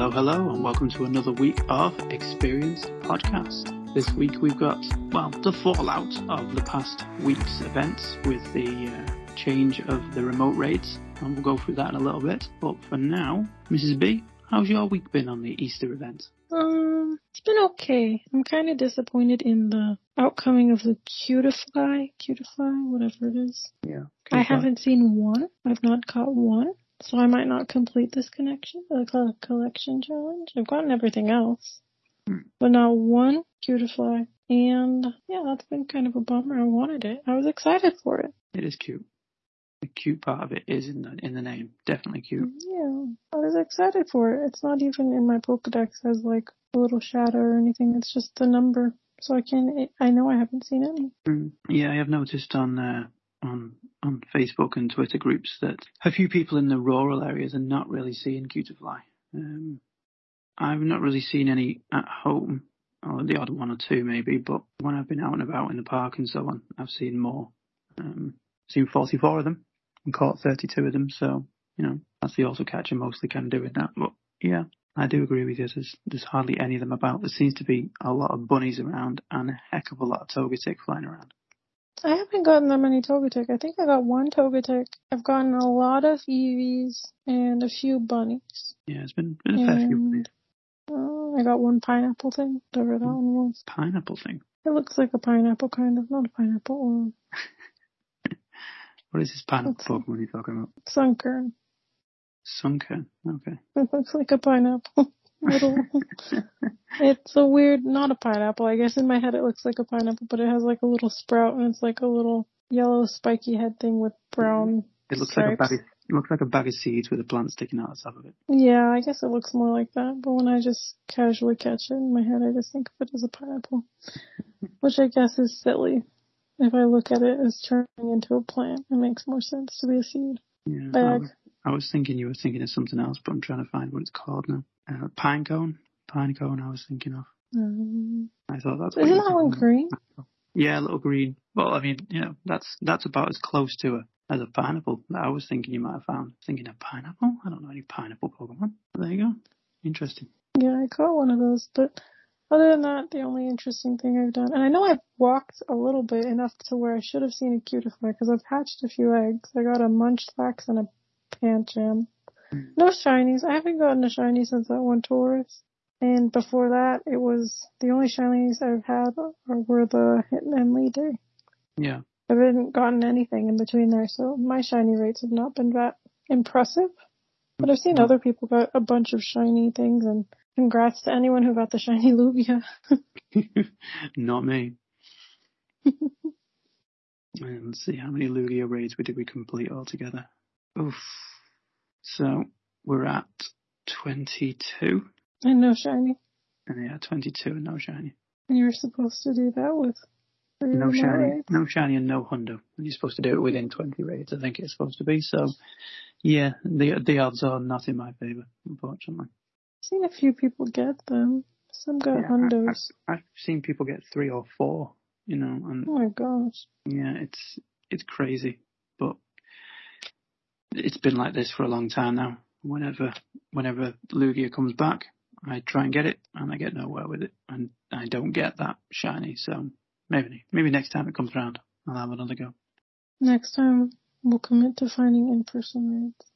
Hello, hello, and welcome to another week of Experience Podcast. This week we've got, well, the fallout of the past week's events with the uh, change of the remote raids, and we'll go through that in a little bit. But for now, Mrs. B, how's your week been on the Easter event? Um, it's been okay. I'm kind of disappointed in the outcoming of the Cutiefly, Cutiefly, whatever it is. Yeah. I haven't seen one. I've not caught one. So I might not complete this connection, uh, co- collection challenge. I've gotten everything else, Hmm. but not one Cutiefly. And yeah, that's been kind of a bummer. I wanted it. I was excited for it. It is cute. The cute part of it is in the in the name. Definitely cute. Yeah, I was excited for it. It's not even in my Pokedex as like a little shadow or anything. It's just the number. So I can, I know I haven't seen any. Mm. Yeah, I have noticed on uh, on on Facebook and Twitter groups that a few people in the rural areas are not really seeing Cutiefly. Um, I've not really seen any at home, or the odd one or two maybe, but when I've been out and about in the park and so on, I've seen more. Um, seen 44 of them and caught 32 of them, so, you know, that's the auto catcher mostly can do with that. But yeah, I do agree with you. There's, there's hardly any of them about. There seems to be a lot of bunnies around and a heck of a lot of toga Togetic flying around. I haven't gotten that many Togetic. I think I got one Togetic. I've gotten a lot of Eevees and a few bunnies. Yeah, it's been, been a fair few bunnies. Uh, I got one pineapple thing, whatever that one was. Pineapple thing. It looks like a pineapple, kind of. Not a pineapple, or What is this pineapple That's- Pokemon you're talking about? sunkern. Sunken. Okay. It looks like a pineapple. Little. it's a weird, not a pineapple. I guess in my head it looks like a pineapple, but it has like a little sprout and it's like a little yellow spiky head thing with brown. It looks like a stripes. bag of, it looks like a bag of seeds with a plant sticking out the top of it. Yeah, I guess it looks more like that, but when I just casually catch it in my head, I just think of it as a pineapple. Which I guess is silly. If I look at it as turning into a plant, it makes more sense to be a seed. Yeah. Bag. was, I was thinking you were thinking of something else, but I'm trying to find what it's called now. Uh, pine cone. Pine cone. I was thinking of. Um, I thought that's. isn't that one green? Yeah, a little green. Well, I mean, you know, that's that's about as close to a as a pineapple that I was thinking you might have found. Thinking of pineapple. I don't know any pineapple Pokemon. There you go. Interesting. Yeah, I caught one of those, but other than that, the only interesting thing I've done, and I know I've walked a little bit enough to where I should have seen a Cutiefly because I've hatched a few eggs. I got a munchlax and a pancham. No shinies. I haven't gotten a shiny since that one Tauros. And before that, it was the only shinies I've had were the Hitman and Lee Day. Yeah. I haven't gotten anything in between there, so my shiny rates have not been that impressive. But I've seen No. other people got a bunch of shiny things, and congrats to anyone who got the shiny Lugia. Not me. and let's see how many Lugia raids we did we complete altogether. Oof. So we're at 22. and no shiny. And yeah, 22 and no shiny. And you were supposed to do that with No shiny, raids. no shiny and no hundo. And you're supposed to do it within 20 raids, I think it's supposed to be. So yeah, the the odds are not in my favour, unfortunately. I've seen a few people get them. Some got Yeah, I- hundos. I've seen people get three or four, you know, and Oh my gosh. Yeah, it's it's crazy, but it's been like this for a long time now. Whenever whenever Lugia comes back, I try and get it, and I get nowhere with it, and I don't get that shiny. So maybe maybe next time it comes around, I'll have another go. Next time, we'll commit to finding in-person raids.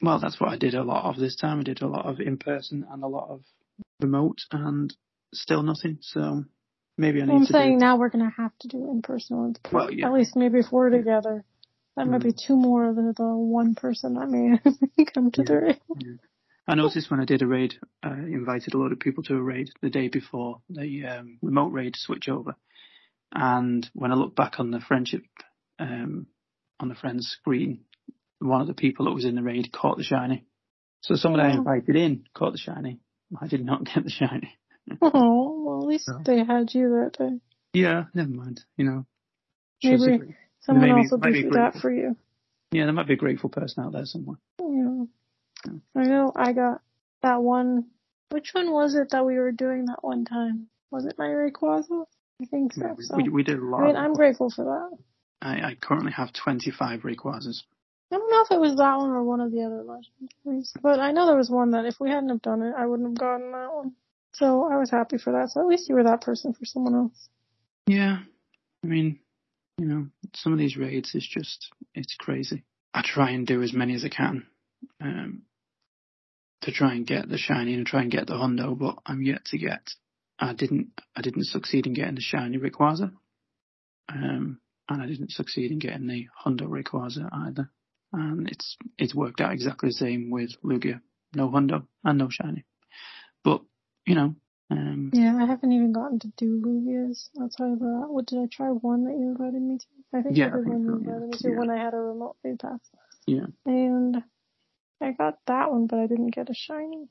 Well, that's what I did a lot of this time. I did a lot of in person and a lot of remote, and still nothing. So maybe I need Well, I'm to saying do. now we're gonna have to do in-person ones. Well, yeah. At least maybe if we're together. That might be two more of the, the one person that may come to the Yeah. raid. I noticed when I did a raid, I invited a lot of people to a raid the day before the um, remote raid switch over. And when I look back on the friendship, um, on the friends screen, one of the people that was in the raid caught the shiny. So someone I invited in caught the shiny. I did not get the shiny. Oh, well, at least So. they had you that day. Yeah, never mind. You know, Maybe-. Someone else will do that for you. yeah, there might be a grateful person out there somewhere. Yeah. Yeah. I know I got that one. Which one was it that we were doing that one time? Was it my Rayquaza? I think so. Yeah, we, so. we, we did a lot. I mean, I'm grateful for that. I, I currently have 25 Rayquazas. I don't know if it was that one or one of the other legendaries, but I know there was one that if we hadn't have done it, I wouldn't have gotten that one. So I was happy for that. So at least you were that person for someone else. Yeah, I mean, you know, some of these raids is just it's crazy. I try and do as many as I can um, to try and get the shiny and try and get the hundo, but I'm yet to get. I didn't. I didn't succeed in getting the shiny Rayquaza, um, and I didn't succeed in getting the hundo Rayquaza either. And it's it's worked out exactly the same with Lugia. No hundo and no shiny. But you know, um, Yeah, I haven't even gotten to do Lugias outside of that. What did I try? One that you invited me to? I think Yeah, I did one you invited me to Yeah. when I had a remote play pass. yeah. And I got that one, but I didn't get a shiny.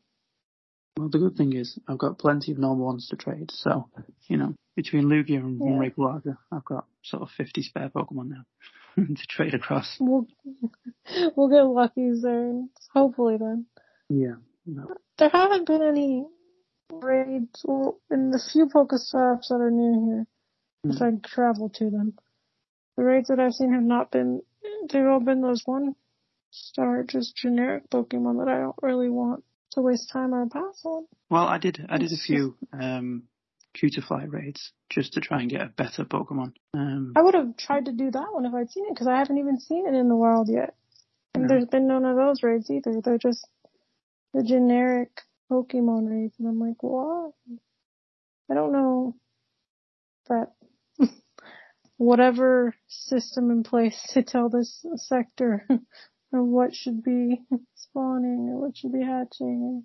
Well, the good thing is I've got plenty of normal ones to trade. So you know, between Lugia and Yeah. Rayquaza, I've got sort of 50 spare Pokemon now to trade across. We'll we'll get lucky there, hopefully then. Yeah. No. There haven't been any raids well, in the few Pokestops that are near here. If I travel to them, the raids that I've seen have not been. They've all been those one star, just generic Pokemon that I don't really want to waste time or pass on. Well, I did. I did a few um, Cutiefly raids just to try and get a better Pokemon. Um, I would have tried to do that one if I'd seen it because I haven't even seen it in the wild yet. And there's been none of those raids either. They're just the generic Pokemon raids, and I'm like, what? I don't know that whatever system in place to tell this sector what should be spawning or what should be hatching,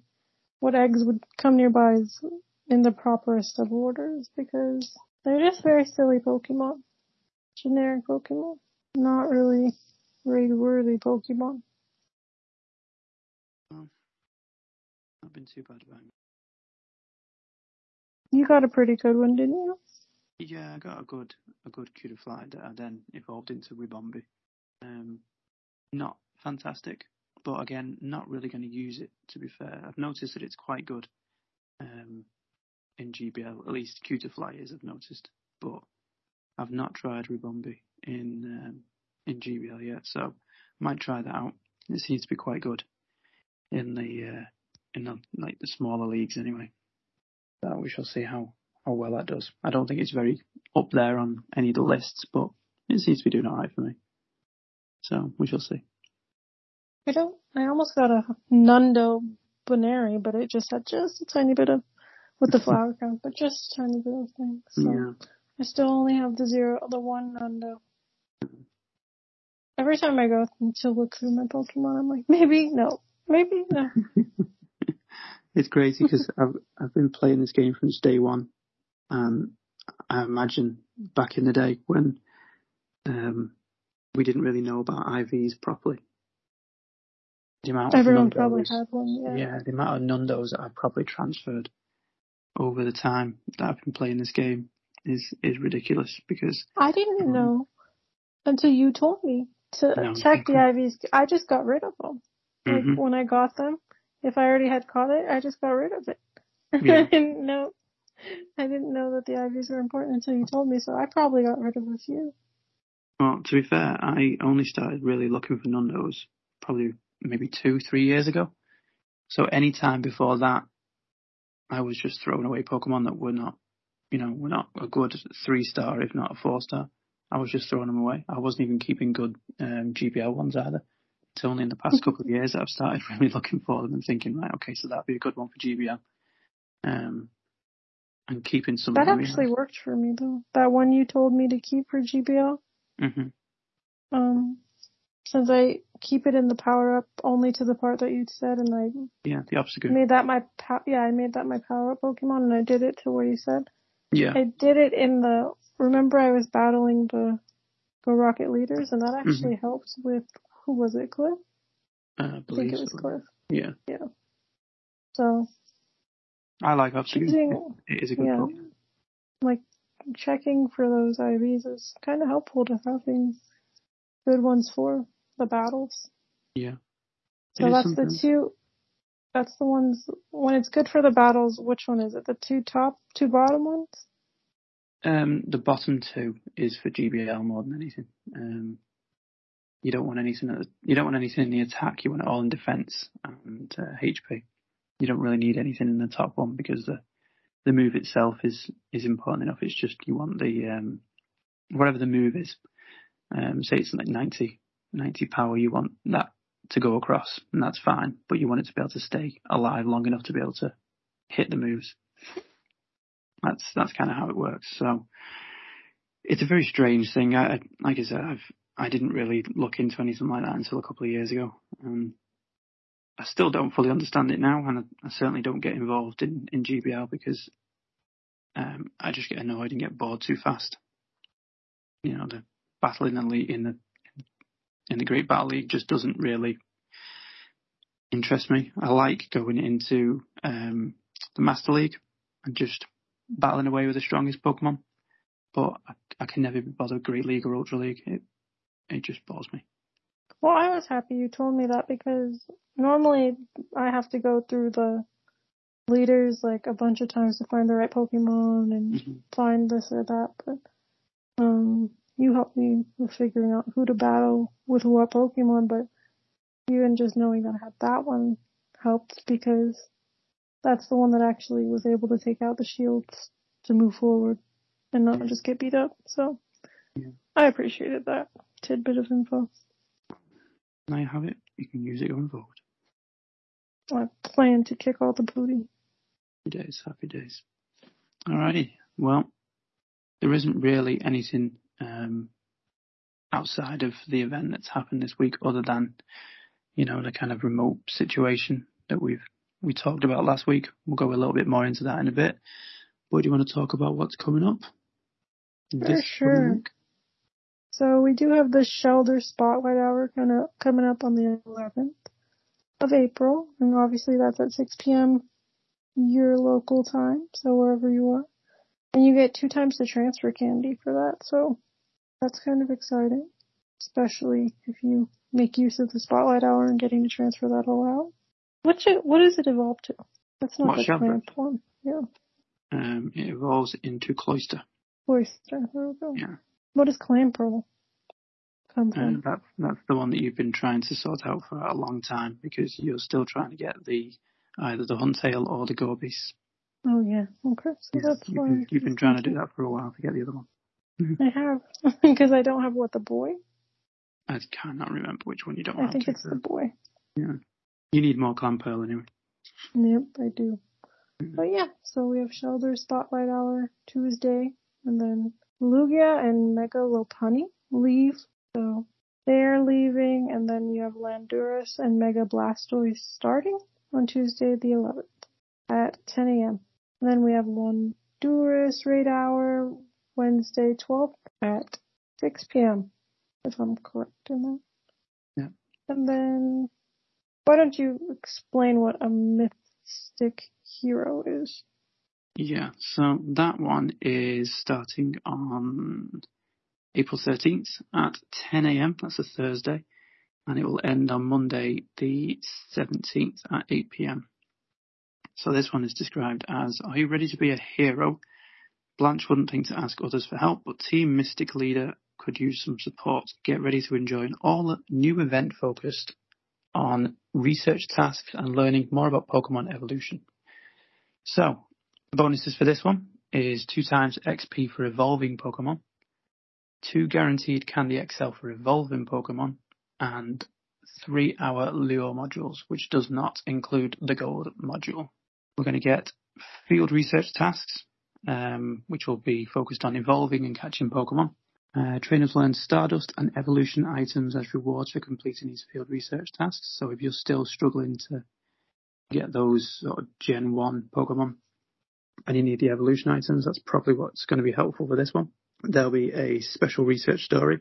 what eggs would come nearby is in the properest of orders because they're just very silly Pokemon generic Pokemon. Not really raid worthy Pokemon. Not been too bad about it. You got a pretty good one, didn't you? Yeah, I got a good a good Cutiefly that I then evolved into Ribombee. Um, not fantastic, but again, not really going to use it. To be fair, I've noticed that it's quite good um, in GBL. At least Cutiefly is, I've noticed, but I've not tried Ribombee in um, in GBL yet, so might try that out. It seems to be quite good in the uh, in the, like the smaller leagues anyway. So we shall see how how well that does. I don't think it's very up there on any of the lists, but it seems to be doing alright for me. So we shall see. I don't. I almost got a Nundo Bonary, but it just had just a tiny bit of with the flower count, but just a tiny bit of things. So Yeah. I still only have the zero, the one Nundo. Every time I go to look through my Pokemon, I'm like, maybe no, maybe no. It's crazy because I've I've been playing this game since day one, and I imagine back in the day when um, we didn't really know about IVs properly. The amount of Everyone probably had one. Yeah. yeah, the amount of Nundos that I've probably transferred over the time that I've been playing this game is is ridiculous because I didn't Mhm. know until you told me to No, check the. IVs. I just got rid of them. Like Mhm. when I got them, if I already had caught it, I just got rid of it. Yeah. I didn't know. I didn't know that the IVs were important until you told me, so I probably got rid of a few. Well, to be fair, I only started really looking for Nundos probably maybe two, three years ago. So any time before that, I was just throwing away Pokemon that were not, you know, were not a good three star, if not a four star. I was just throwing them away. I wasn't even keeping good um, GBL ones either. It's only in the past couple of years that I've started really looking for them and thinking, right, okay, so that'd be a good one for GBL. Um, and keeping some That actually worked for me though. That one you told me to keep for GBL. Mm-hmm. Um, since I keep it in the power up only to the part that you said, and I Yeah, the Obstagoon. made that my pow- yeah, I made that my power up Pokemon, and I did it to where you said. Yeah. I did it in the. Remember, I was battling the Go Rocket leaders, and that actually helped with who was it, Cliff? Uh, I think it was so. Cliff. Yeah. Yeah. So I like choosing, It is a good yeah, like checking for those IVs is kind of helpful to having good ones for the battles. Yeah. So that's the two. That's the ones when it's good for the battles. Which one is it? The two top, two bottom ones? Um, the bottom two is for GBL more than anything. Um, You don't want anything. You don't want anything in the attack. You want it all in defense and uh, HP. You don't really need anything in the top one because the the move itself is is important enough. It's just you want the um, whatever the move is. Um, say it's like 90, 90 power. You want that to go across, and that's fine. But you want it to be able to stay alive long enough to be able to hit the moves. That's that's kind of how it works. So it's a very strange thing. I, like I said, I've I didn't really look into anything like that until a couple of years ago. Um, I still don't fully understand it now, and I, I certainly don't get involved in, in GBL because um, I just get annoyed and get bored too fast. You know, the battle in the league, in the in the Great Battle League just doesn't really interest me. I like going into um, the Master League and just battling away with the strongest Pokemon, but I, I can never be bothered with Great League or Ultra League. It it just bores me. Well, I was happy you told me that because normally I have to go through the leaders like a bunch of times to find the right Pokemon and mm-hmm. find this or that, but um you helped me with figuring out who to battle with what Pokemon, but even just knowing that I had that one helped because that's the one that actually was able to take out the shields to move forward and not just get beat up. So yeah. I appreciated that tidbit of info. Now you have it. You can use it going forward. I plan to kick all the booty. Happy days, happy days. Alrighty. Well, there isn't really anything um, outside of the event that's happened this week, other than you know the kind of remote situation that we've we talked about last week. We'll go a little bit more into that in a bit. But do you want to talk about what's coming up? For sure. So we do have the Shellder Spotlight Hour kind of coming up on the 11th of April, and obviously that's at 6 p.m. your local time, so wherever you are. And you get two times the transfer candy for that, so that's kind of exciting, especially if you make use of the spotlight hour and getting to transfer that all out. What should, what does it evolve to? That's not the clamp one. Yeah. Um, it evolves into Cloyster. Cloyster. There we go. Yeah. What is Clamperl? Uh, that's that's the one that you've been trying to sort out for a long time because you're still trying to get the either the Huntail or the Gorebyss. Oh yeah, okay. So that's you've, been, you've been trying to do that for a while to get the other one. I have, because I don't have what the boy. I cannot remember which one you don't I have. think it's the boy. Yeah. You need more Clamperl anyway. Yep, I do. Mm-hmm. But yeah, so we have Shellder Spotlight Hour Tuesday, and then Lugia and Mega Lopunny leave. So they're leaving, and then you have Landorus and Mega Blastoise starting on Tuesday the 11th at 10 a.m. And then we have one Durus Raid Hour Wednesday 12th at 6 p.m. If I'm correct in that. Yeah. And then, why don't you explain what a mystic hero is? Yeah, so that one is starting on April 13th at 10 a.m. That's a Thursday. And it will end on Monday, the 17th at 8 p.m. So this one is described as, are you ready to be a hero? Blanche wouldn't think to ask others for help, but Team Mystic Leader could use some support. Get ready to enjoy an all new event focused on research tasks and learning more about Pokemon evolution. So, the bonuses for this one is two times XP for evolving Pokemon, two guaranteed Candy XL for evolving Pokemon, and three hour Lure modules, which does not include the gold module. We're going to get field research tasks, um, which will be focused on evolving and catching Pokemon. Uh, trainers learn Stardust and Evolution items as rewards for completing these field research tasks. So if you're still struggling to get those sort of Gen 1 Pokemon and you need the Evolution items, that's probably what's going to be helpful for this one. There'll be a special research story,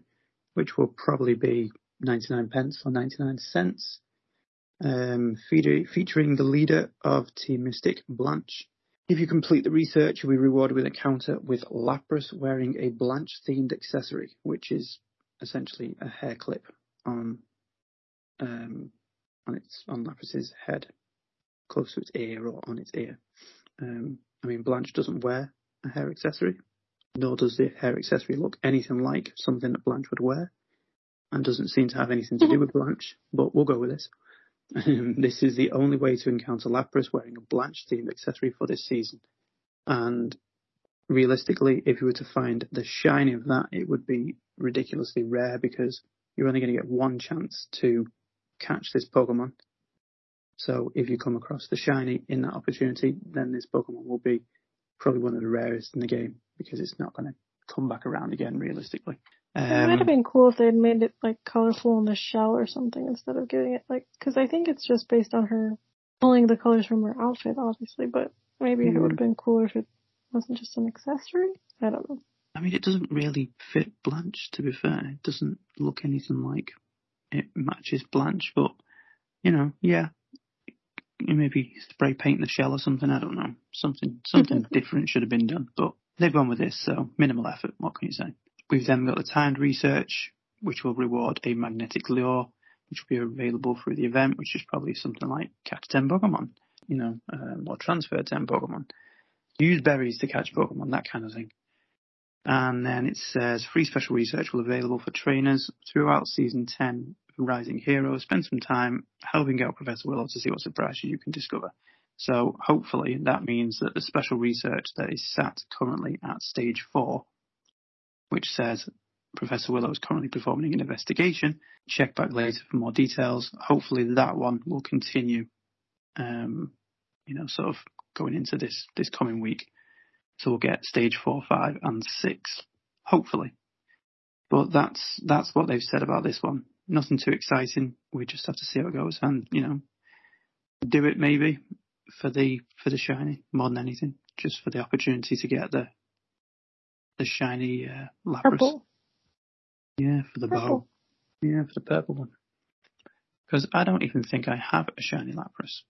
which will probably be 99 pence or 99 cents, um, featuring the leader of Team Mystic, Blanche. If you complete the research, you'll be rewarded with a counter with Lapras wearing a Blanche themed accessory, which is essentially a hair clip on um, on its on Lapras's head, close to its ear or on its ear. Um, I mean, Blanche doesn't wear a hair accessory, nor does the hair accessory look anything like something that Blanche would wear. and doesn't seem to have anything to do with Blanche, but we'll go with this. this is the only way to encounter Lapras wearing a Blanche themed accessory for this season. And realistically, if you were to find the shiny of that, it would be ridiculously rare because you're only going to get one chance to catch this Pokemon. So if you come across the shiny in that opportunity, then this Pokemon will be probably one of the rarest in the game because it's not going to come back around again realistically. Um, it might have been cool if they had made it like colorful in the shell or something instead of giving it like, cause I think it's just based on her pulling the colors from her outfit, obviously, but maybe mm. it would have been cooler if it wasn't just an accessory. I don't know. I mean, it doesn't really fit Blanche, to be fair. It doesn't look anything like it matches Blanche, but, you know, yeah. Maybe spray paint the shell or something, I don't know. Something, something different should have been done, but they've gone with this, so minimal effort, what can you say? We've then got the timed research, which will reward a magnetic lure, which will be available through the event, which is probably something like catch 10 Pokemon, you know, um, or transfer 10 Pokemon. Use berries to catch Pokemon, that kind of thing. And then it says free special research will be available for trainers throughout season 10 of Rising Heroes. Spend some time helping out Professor Willow to see what surprises you can discover. So hopefully that means that the special research that is sat currently at stage four which says Professor Willow is currently performing an investigation. Check back later for more details. Hopefully that one will continue, um, you know, sort of going into this, this coming week. So we'll get stage four, five and six, hopefully. But that's, that's what they've said about this one. Nothing too exciting. We just have to see how it goes and, you know, do it maybe for the, for the shiny more than anything, just for the opportunity to get the, the shiny uh, Lapras. Purple. Yeah, for the purple. bow. Yeah, for the purple one. Because I don't even think I have a shiny Lapras.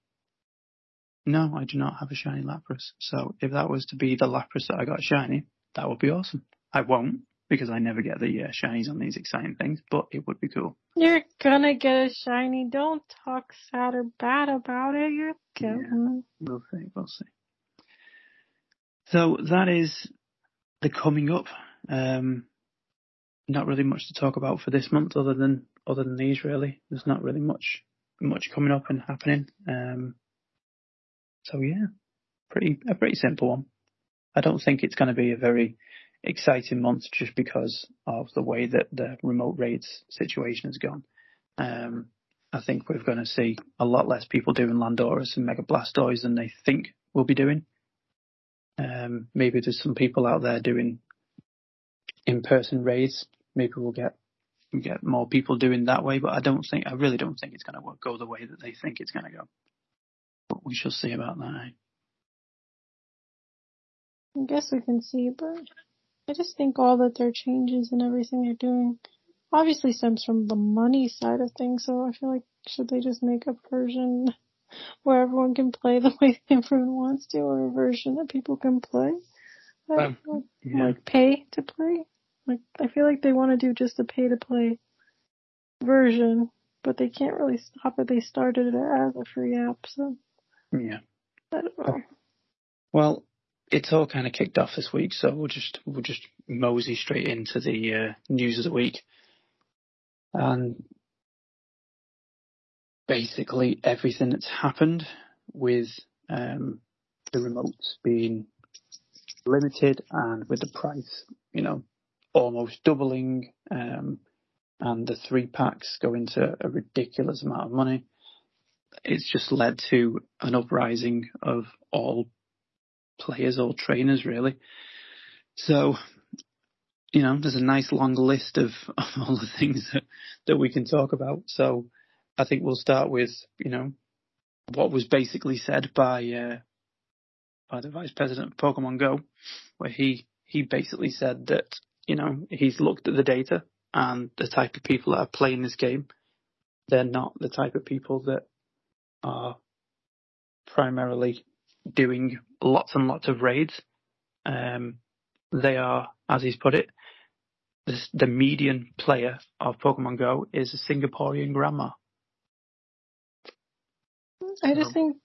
No, I do not have a shiny Lapras. So if that was to be the Lapras that I got shiny, that would be awesome. I won't because I never get the uh, shinies on these exciting things, but it would be cool. You're gonna get a shiny. Don't talk sad or bad about it. You're gonna. Yeah, we'll see. We'll see. So that is the coming up. Um, not really much to talk about for this month, other than other than these. Really, there's not really much much coming up and happening. Um, so yeah, pretty a pretty simple one. I don't think it's going to be a very exciting months just because of the way that the remote raids situation has gone. Um, I think we're going to see a lot less people doing Landorus and Mega Blastoise than they think we'll be doing. Um, maybe there's some people out there doing in-person raids. Maybe we'll get get more people doing that way, but I don't think I really don't think it's going to go the way that they think it's going to go. But we shall see about that. I guess we can see, but I just think all that their changes and everything they're doing obviously stems from the money side of things. So I feel like should they just make a version where everyone can play the way everyone wants to, or a version that people can play. Um, like, yeah. like pay to play. Like I feel like they want to do just a pay to play version, but they can't really stop it. They started it as a free app, so yeah. I don't know. Well, it's all kind of kicked off this week, so we'll just we'll just mosey straight into the uh, news of the week. And basically everything that's happened with um, the remotes being limited and with the price, you know, almost doubling, um, and the three packs going to a ridiculous amount of money. It's just led to an uprising of all players, or trainers, really. So, you know, there's a nice long list of, of all the things that, that we can talk about. So, I think we'll start with, you know, what was basically said by uh, by the vice president of Pokemon Go, where he he basically said that you know he's looked at the data and the type of people that are playing this game, they're not the type of people that are primarily doing lots and lots of raids. Um, they are, as he's put it, the, the median player of Pokemon Go is a Singaporean grandma. I just think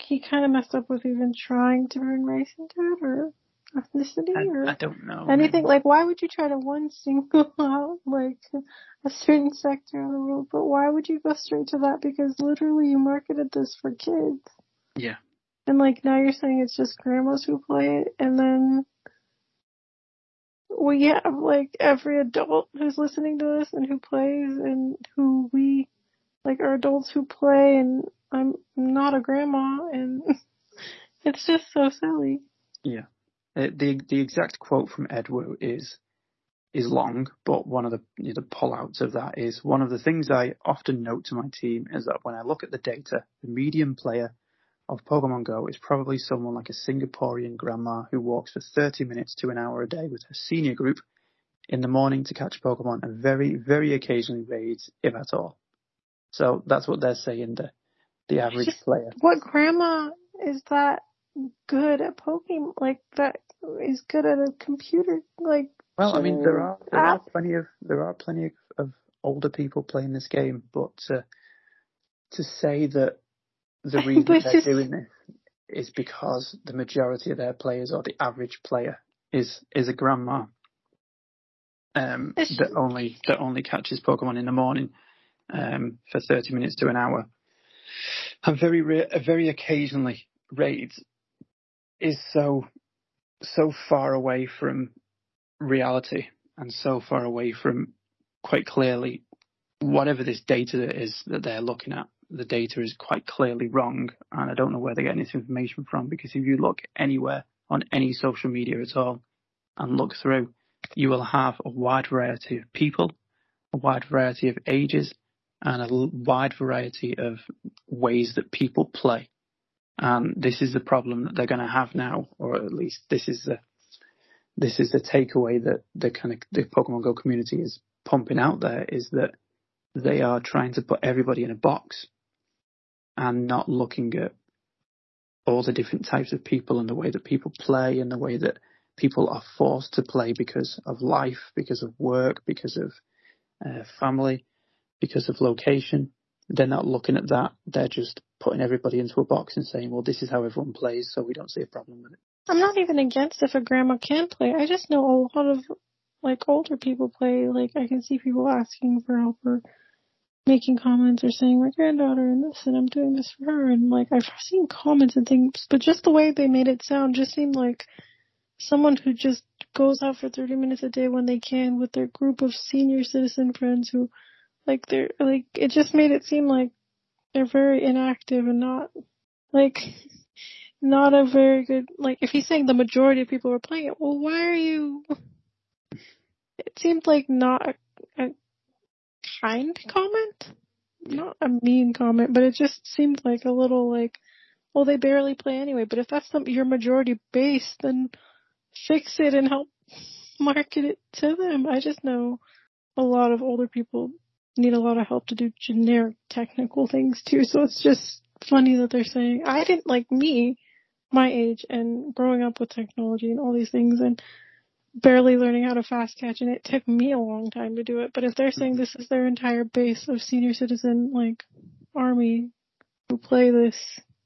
he kind of messed up with even trying to bring race into it, or ethnicity I, or I don't know. anything? Like, why would you try to one single out like a certain sector of the world? But why would you go straight to that? Because literally, you marketed this for kids. Yeah. And like now you're saying it's just grandmas who play it, and then we have like every adult who's listening to this and who plays and who we like are adults who play and I'm not a grandma and it's just so silly. Yeah. Uh, the the exact quote from Ed Wu is is long, but one of the you know, the pullouts of that is one of the things I often note to my team is that when I look at the data, the median player of Pokemon Go is probably someone like a Singaporean grandma who walks for 30 minutes to an hour a day with her senior group in the morning to catch Pokemon and very, very occasionally raids, if at all. So that's what they're saying, the, the average Just- player. What grandma is that good at Pokemon? Like that is good at a computer? Like Well, I mean, there are there are plenty of there are plenty of, of older people playing this game, but uh, to say that the reason they're just- doing this is because the majority of their players or the average player is is a grandma. Um, It's- that only that only catches Pokemon in the morning um, for thirty minutes to an hour, and very ra- very occasionally raids is so so far away from reality and so far away from quite clearly whatever this data is that they're looking at. The data is quite clearly wrong, and I don't know where they're getting this information from because if you look anywhere on any social media at all and look through, you will have a wide variety of people, a wide variety of ages, and a wide variety of ways that people play. And this is the problem that they're going to have now, or at least this is the this is the takeaway that the kind of the Pokemon Go community is pumping out there is that they are trying to put everybody in a box and not looking at all the different types of people and the way that people play and the way that people are forced to play because of life, because of work, because of uh, family, because of location. They're not looking at that. They're just putting everybody into a box and saying, well, this is how everyone plays, so we don't see a problem with it. I'm not even against if a grandma can play. I just know a lot of like older people play. Like I can see people asking for help or making comments or saying my granddaughter and this and I'm doing this for her. And like I've seen comments and things, but just the way they made it sound just seemed like someone who just goes out for 30 minutes a day when they can with their group of senior citizen friends who like they're like it just made it seem like they're very inactive and not like not a very good like if he's saying the majority of people are playing it well why are you it seemed like not a, kind comment? Not a mean comment but it just seemed like a little like well they barely play anyway but if that's your majority base then fix it and help market it to them. I just know a lot of older people need a lot of help to do generic technical things too so it's just funny that they're saying i didn't like me my age and growing up with technology and all these things and barely learning how to fast catch and it took me a long time to do it. But if they're saying this is their entire base of senior citizen like army who play this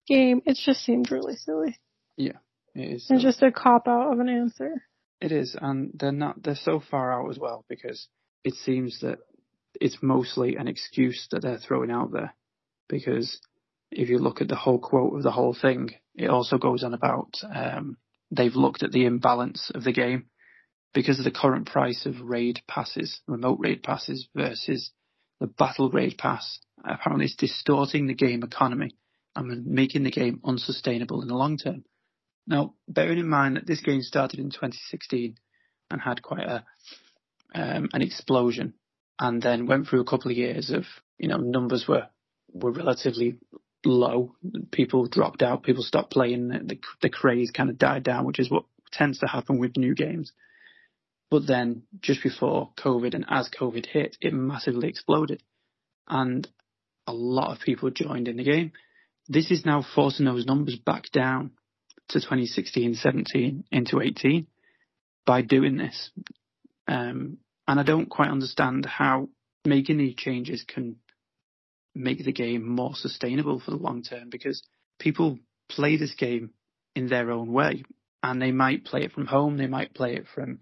game, it just seems really silly. Yeah. It is. And so- just a cop out of an answer. It is, and they're not. They're so far out as well because it seems that it's mostly an excuse that they're throwing out there. Because if you look at the whole quote of the whole thing, it also goes on about um, they've looked at the imbalance of the game because of the current price of raid passes, remote raid passes versus the battle raid pass. Apparently, it's distorting the game economy and making the game unsustainable in the long term. Now, bearing in mind that this game started in 2016 and had quite a um, an explosion, and then went through a couple of years of you know numbers were were relatively low. People dropped out. People stopped playing. The the craze kind of died down, which is what tends to happen with new games. But then, just before COVID and as COVID hit, it massively exploded, and a lot of people joined in the game. This is now forcing those numbers back down to 2016, 17 into 18 by doing this. Um, and I don't quite understand how making these changes can make the game more sustainable for the long term because people play this game in their own way and they might play it from home. They might play it from.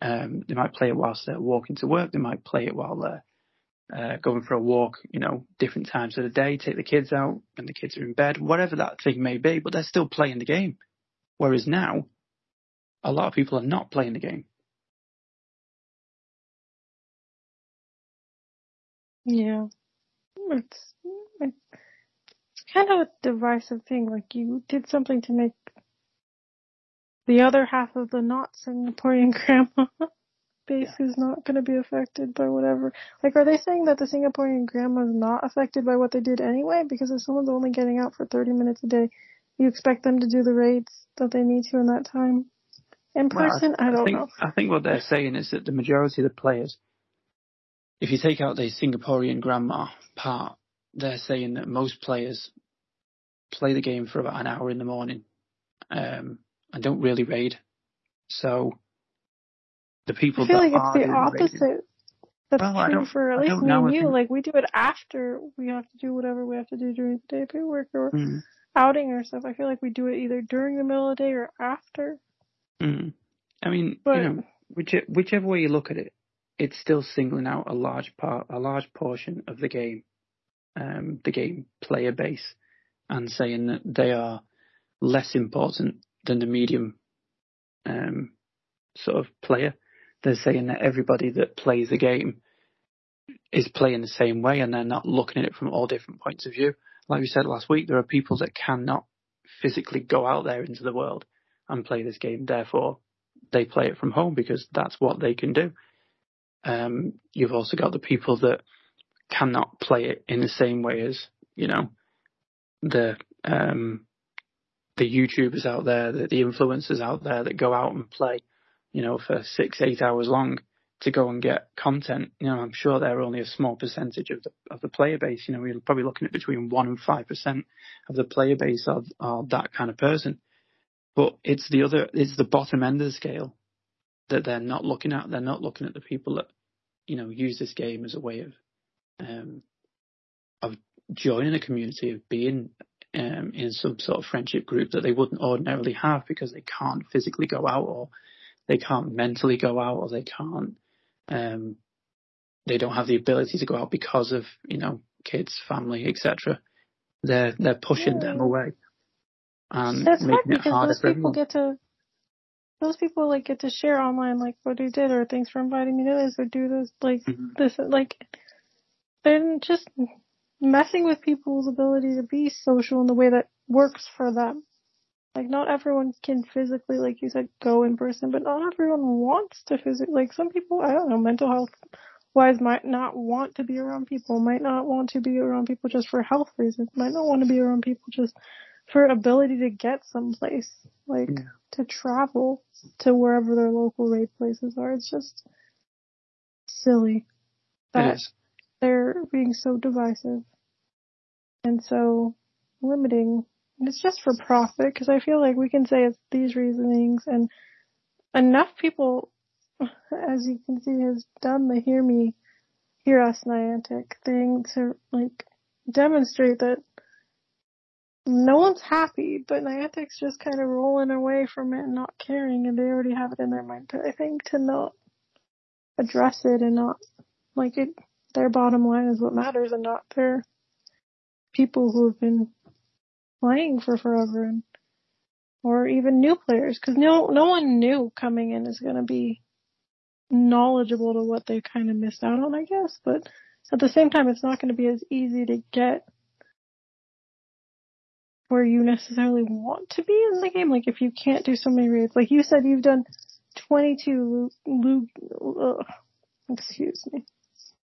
Um, they might play it whilst they're walking to work. They might play it while they're uh, going for a walk. You know, different times of the day. Take the kids out when the kids are in bed. Whatever that thing may be, but they're still playing the game. Whereas now, a lot of people are not playing the game. Yeah. It's, it's kind of a divisive thing. Like you did something to make the other half of the not Singaporean grandma base yeah. is not going to be affected by whatever. Like, are they saying that the Singaporean grandma is not affected by what they did anyway? Because if someone's only getting out for 30 minutes a day, you expect them to do the raids that they need to in that time? In person, well, I, I, don't think, know. I think what they're saying is that the majority of the players if you take out the Singaporean grandma part, they're saying that most players play the game for about an hour in the morning um, and don't really raid. So the people I feel that like it's the opposite. Raiding, That's well, true for at least me and you. Like we do it after we have to do whatever we have to do during the day, paperwork or mm. outing or stuff. I feel like we do it either during the middle of the day or after. Mm. I mean, but, you know, which, whichever way you look at it, it's still singling out a large part, a large portion of the game, um, the game player base, and saying that they are less important than the medium um, sort of player. They're saying that everybody that plays the game is playing the same way, and they're not looking at it from all different points of view. Like we said last week, there are people that cannot physically go out there into the world and play this game. Therefore, they play it from home because that's what they can do. Um, you've also got the people that cannot play it in the same way as you know the um, the YouTubers out there, the, the influencers out there that go out and play, you know, for six, eight hours long to go and get content. You know, I'm sure they're only a small percentage of the of the player base. You know, we're probably looking at between one and five percent of the player base are, are that kind of person. But it's the other, it's the bottom end of the scale that they're not looking at. They're not looking at the people that you know, use this game as a way of um, of joining a community, of being um, in some sort of friendship group that they wouldn't ordinarily have because they can't physically go out or they can't mentally go out or they can't um, they don't have the ability to go out because of you know kids, family, etc. They're they're pushing yeah. them away and That's making it harder those for people everyone. get to those people like get to share online like what they did or thanks for inviting me to this or do this like mm-hmm. this like they're just messing with people's ability to be social in the way that works for them. Like not everyone can physically, like you said, go in person, but not everyone wants to physically. Like some people, I don't know, mental health wise might not want to be around people, might not want to be around people just for health reasons, might not want to be around people just for ability to get someplace, like yeah. to travel to wherever their local raid places are. It's just silly that they're being so divisive and so limiting. And it's just for profit because I feel like we can say it's these reasonings and enough people, as you can see, has done the hear me, hear us Niantic thing to like demonstrate that no one's happy, but Niantic's just kind of rolling away from it and not caring, and they already have it in their mind. I think to not address it and not like it, their bottom line is what matters, and not their people who have been playing for forever, and or even new players, because no no one new coming in is going to be knowledgeable to what they kind of missed out on, I guess. But at the same time, it's not going to be as easy to get where you necessarily want to be in the game. Like if you can't do so many raids, like you said, you've done 22 Luke, uh, excuse me.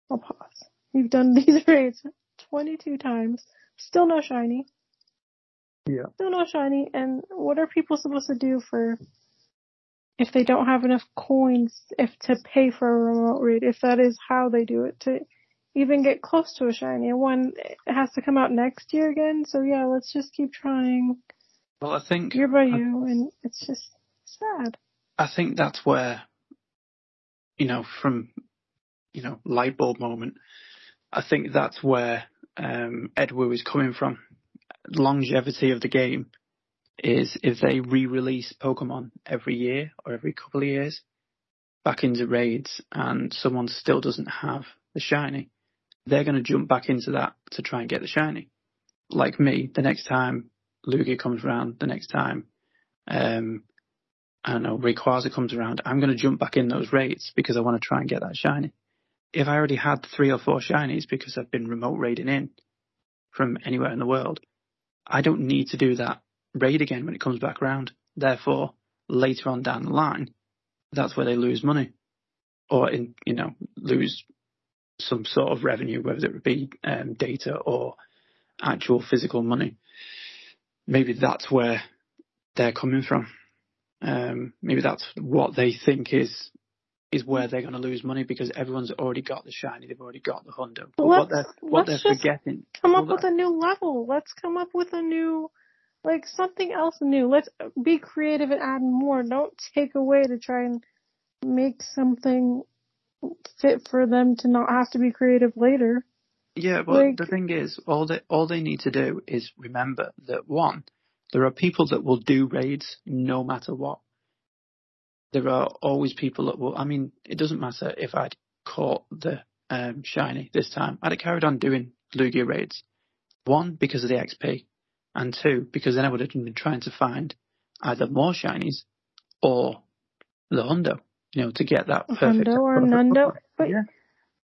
I'll pause. You've done these raids 22 times. Still no shiny. Yeah. Still no shiny. And what are people supposed to do for if they don't have enough coins if to pay for a remote raid? If that is how they do it to even get close to a shiny. And one has to come out next year again. So yeah, let's just keep trying. Well, I think year by year, and it's just sad. I think that's where, you know, from, you know, light bulb moment. I think that's where um, Ed Wu is coming from. Longevity of the game is if they re-release Pokemon every year or every couple of years back into raids and someone still doesn't have the shiny, they're going to jump back into that to try and get the shiny. Like me, the next time Lugia comes around, the next time, um, I don't know, Rayquaza comes around, I'm going to jump back in those raids because I want to try and get that shiny. If I already had three or four shinies because I've been remote raiding in from anywhere in the world, I don't need to do that raid again when it comes back around. Therefore, later on down the line, that's where they lose money or in, you know, lose some sort of revenue, whether it be um, data or actual physical money. Maybe that's where they're coming from. Um, maybe that's what they think is is where they're going to lose money because everyone's already got the shiny, they've already got the Hundo. But let's, what they're what they're forgetting. Come up with a new level. Let's come up with a new like something else new. Let's uh, be creative and add more. Don't take away to try and make something fit for them to not have to be creative later. Yeah, but like, the thing is, all they all they need to do is remember that one, there are people that will do raids no matter what. There are always people that will. I mean, it doesn't matter if I'd caught the um, shiny this time. I'd have carried on doing Lugia raids. One because of the XP, and two because then I would have been trying to find either more shinies or the Hundo you know, to get that perfect. Hundo or Nundo. But, yeah.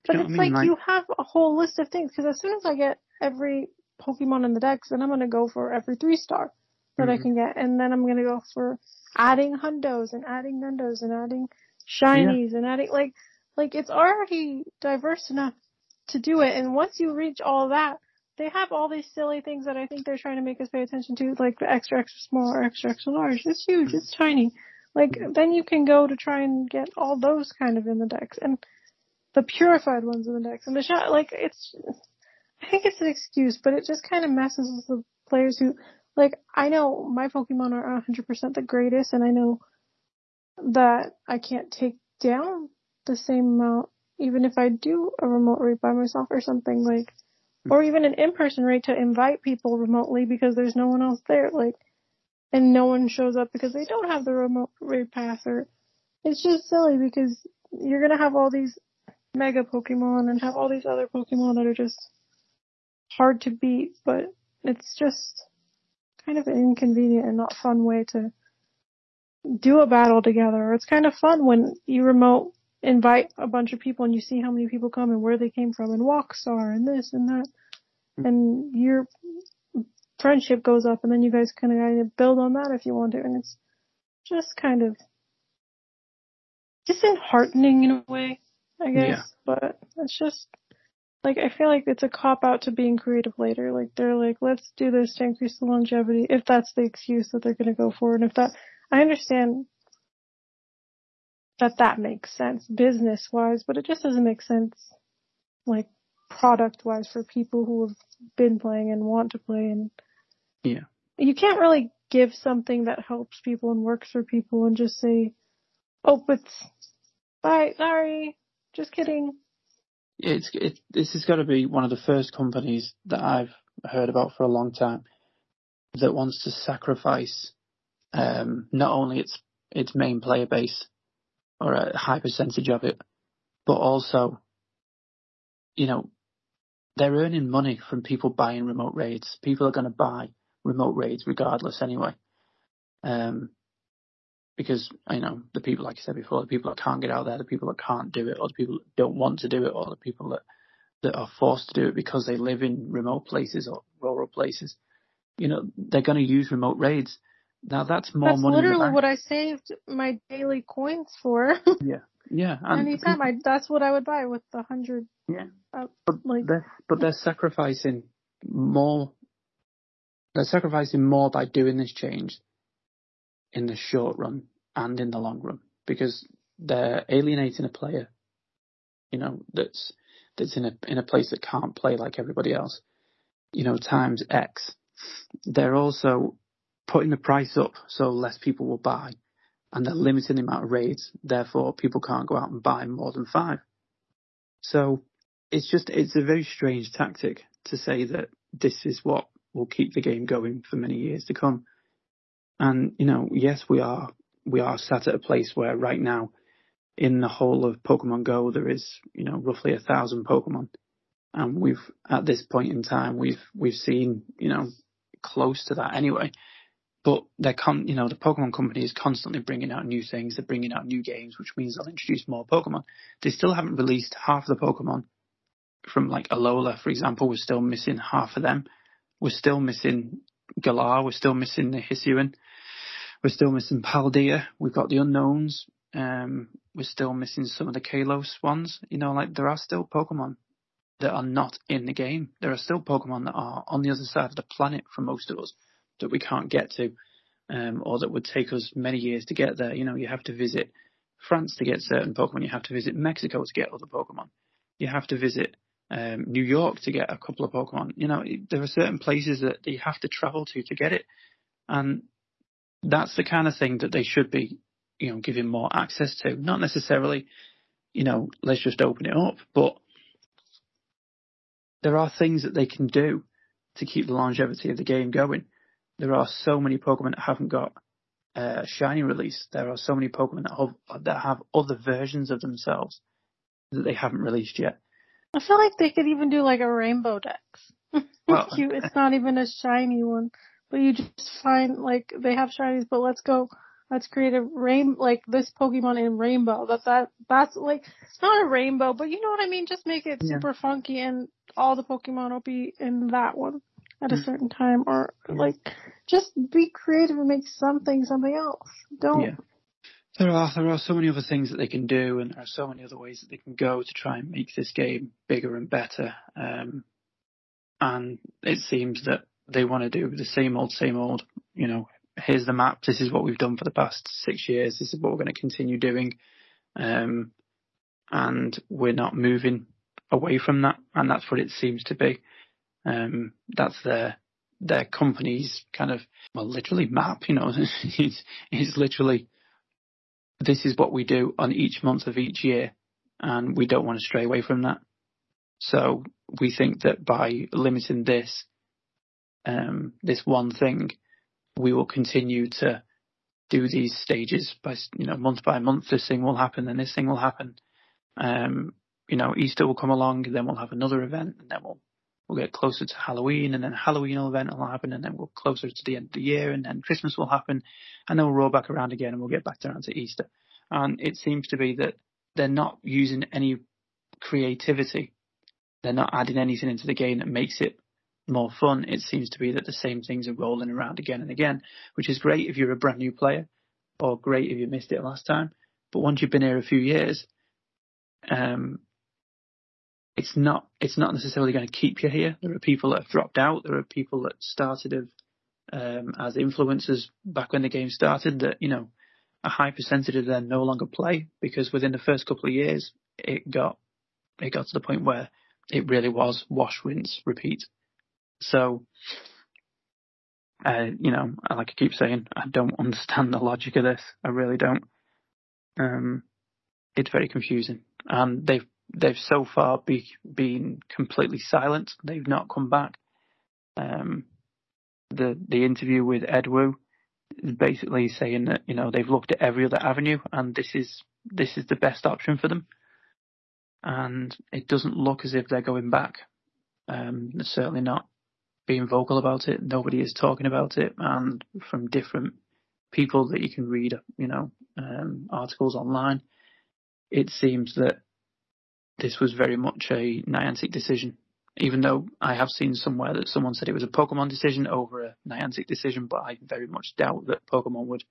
but it's like, like, you have a whole list of things because as soon as I get every Pokemon in the dex, then I'm gonna go for every three star that mm-hmm. I can get, and then I'm gonna go for adding Hundos and adding Nundos and adding shinies yeah. and adding like like it's already diverse enough to do it. And once you reach all that, they have all these silly things that I think they're trying to make us pay attention to, like the extra extra small or extra extra large. It's huge. It's mm-hmm. tiny. Like, mm-hmm. then you can go to try and get all those kind of in the dex, and the purified ones in the dex, and the shot, like, it's, I think it's an excuse, but it just kind of messes with the players who, like, I know my Pokemon are 100% the greatest, and I know that I can't take down the same amount, even if I do a remote raid by myself or something, like, or hmm. even an in-person raid to invite people remotely because there's no one else there, like, and no one shows up because they don't have the remote raid pass or it's just silly because you're gonna have all these mega Pokemon and have all these other Pokemon that are just hard to beat, but it's just kind of an inconvenient and not fun way to do a battle together. It's kind of fun when you remote invite a bunch of people and you see how many people come and where they came from and walks are and this and that. Mm-hmm. And you're friendship goes up and then you guys kind of, kind of build on that if you want to and it's just kind of disheartening in a way, I guess. Yeah. But it's just like I feel like it's a cop out to being creative later. Like they're like, let's do this to increase the longevity if that's the excuse that they're gonna go for and if that I understand that that makes sense business wise, but it just doesn't make sense like product wise for people who have been playing and want to play and yeah. You can't really give something that helps people and works for people and just say, oh, but bye, sorry, just kidding. It's it, this has got to be one of the first companies that I've heard about for a long time that wants to sacrifice um, not only its its main player base or a high percentage of it, but also, you know, they're earning money from people buying remote raids. People are going to buy remote raids regardless anyway. Um, because, you know, the people, like I said before, the people that can't get out there, the people that can't do it, or the people that don't want to do it, or the people that, that are forced to do it because they live in remote places or rural places, you know, they're going to use remote raids. Now that's more that's money. That's literally what I saved my daily coins for. yeah, yeah. And Anytime I, that's what I would buy with the hundred. Yeah. Uh, but like, they're, but they're sacrificing more they're sacrificing more by doing this change in the short run and in the long run because they're alienating a player, you know, that's that's in a in a place that can't play like everybody else, you know, times X. They're also putting the price up so less people will buy, and they're limiting the amount of raids. Therefore, people can't go out and buy more than five. So it's just it's a very strange tactic to say that this is what will keep the game going for many years to come. And you know, yes, we are we are sat at a place where right now, in the whole of Pokemon Go, there is you know roughly a thousand Pokemon, and we've at this point in time we've we've seen you know close to that anyway. But they're con, you know, the Pokemon company is constantly bringing out new things. They're bringing out new games, which means they'll introduce more Pokemon. They still haven't released half the Pokemon from like Alola, for example. We're still missing half of them. We're still missing Galar. We're still missing the Hisuian. We're still missing Paldea. We've got the unknowns. Um, we're still missing some of the Kalos ones. You know, like there are still Pokemon that are not in the game. There are still Pokemon that are on the other side of the planet for most of us that we can't get to, um, or that would take us many years to get there. You know, you have to visit France to get certain Pokemon. You have to visit Mexico to get other Pokemon. You have to visit um, New York to get a couple of Pokemon. You know, there are certain places that you have to travel to to get it, and that's the kind of thing that they should be, you know, giving more access to. Not necessarily, you know, let's just open it up, but there are things that they can do to keep the longevity of the game going there are so many Pokemon that haven't got a shiny release. There are so many Pokemon that have, that have other versions of themselves that they haven't released yet. I feel like they could even do like a rainbow dex. Well, cute. It's not even a shiny one, but you just find like they have shinies, but let's go. Let's create a rain like this Pokemon in rainbow. That that that's like it's not a rainbow, but you know what I mean. Just make it yeah. super funky, and all the Pokemon will be in that one at a mm. certain time or like just be creative and make something something else. Don't yeah. There are there are so many other things that they can do, and there are so many other ways that they can go to try and make this game bigger and better. Um, and it seems that they want to do the same old, same old. You know, here's the map. This is what we've done for the past six years. This is what we're going to continue doing. Um, and we're not moving away from that, and that's what it seems to be. Um, that's their their company's kind of well, literally map. You know, it's it's literally this is what we do on each month of each year, and we don't want to stray away from that. So we think that by limiting this um, this one thing, we will continue to do these stages by you know month by month. This thing will happen, and this thing will happen. Um, you know, Easter will come along, then we'll have another event, and then we'll we'll get closer to Halloween, and then Halloween event will happen, and then we'll closer to the end of the year, and then Christmas will happen, and then we'll roll back around again, and we'll get back down to Easter. And it seems to be that they're not using any creativity. They're not adding anything into the game that makes it more fun. It seems to be that the same things are rolling around again and again, which is great if you're a brand new player, or great if you missed it last time. But once you've been here a few years, um, it's not it's not necessarily going to keep you here. There are people that have dropped out. There are people that started of, um, as influencers back when the game started. That you know, a high percentage of them no longer play because within the first couple of years, it got it got to the point where it really was wash, rinse, repeat. So, uh, you know, like I keep saying, I don't understand the logic of this. I really don't. Um, it's very confusing, and they've they've so far be, been completely silent. They've not come back. Um, the the interview with Ed Wu is basically saying that you know they've looked at every other avenue and this is this is the best option for them. And it doesn't look as if they're going back. Um, they're certainly not being vocal about it. Nobody is talking about it, and from different people that you can read, you know, um, articles online, it seems that this was very much a Niantic decision. Even though I have seen somewhere that someone said it was a Pokemon decision over a Niantic decision, but I very much doubt that Pokemon would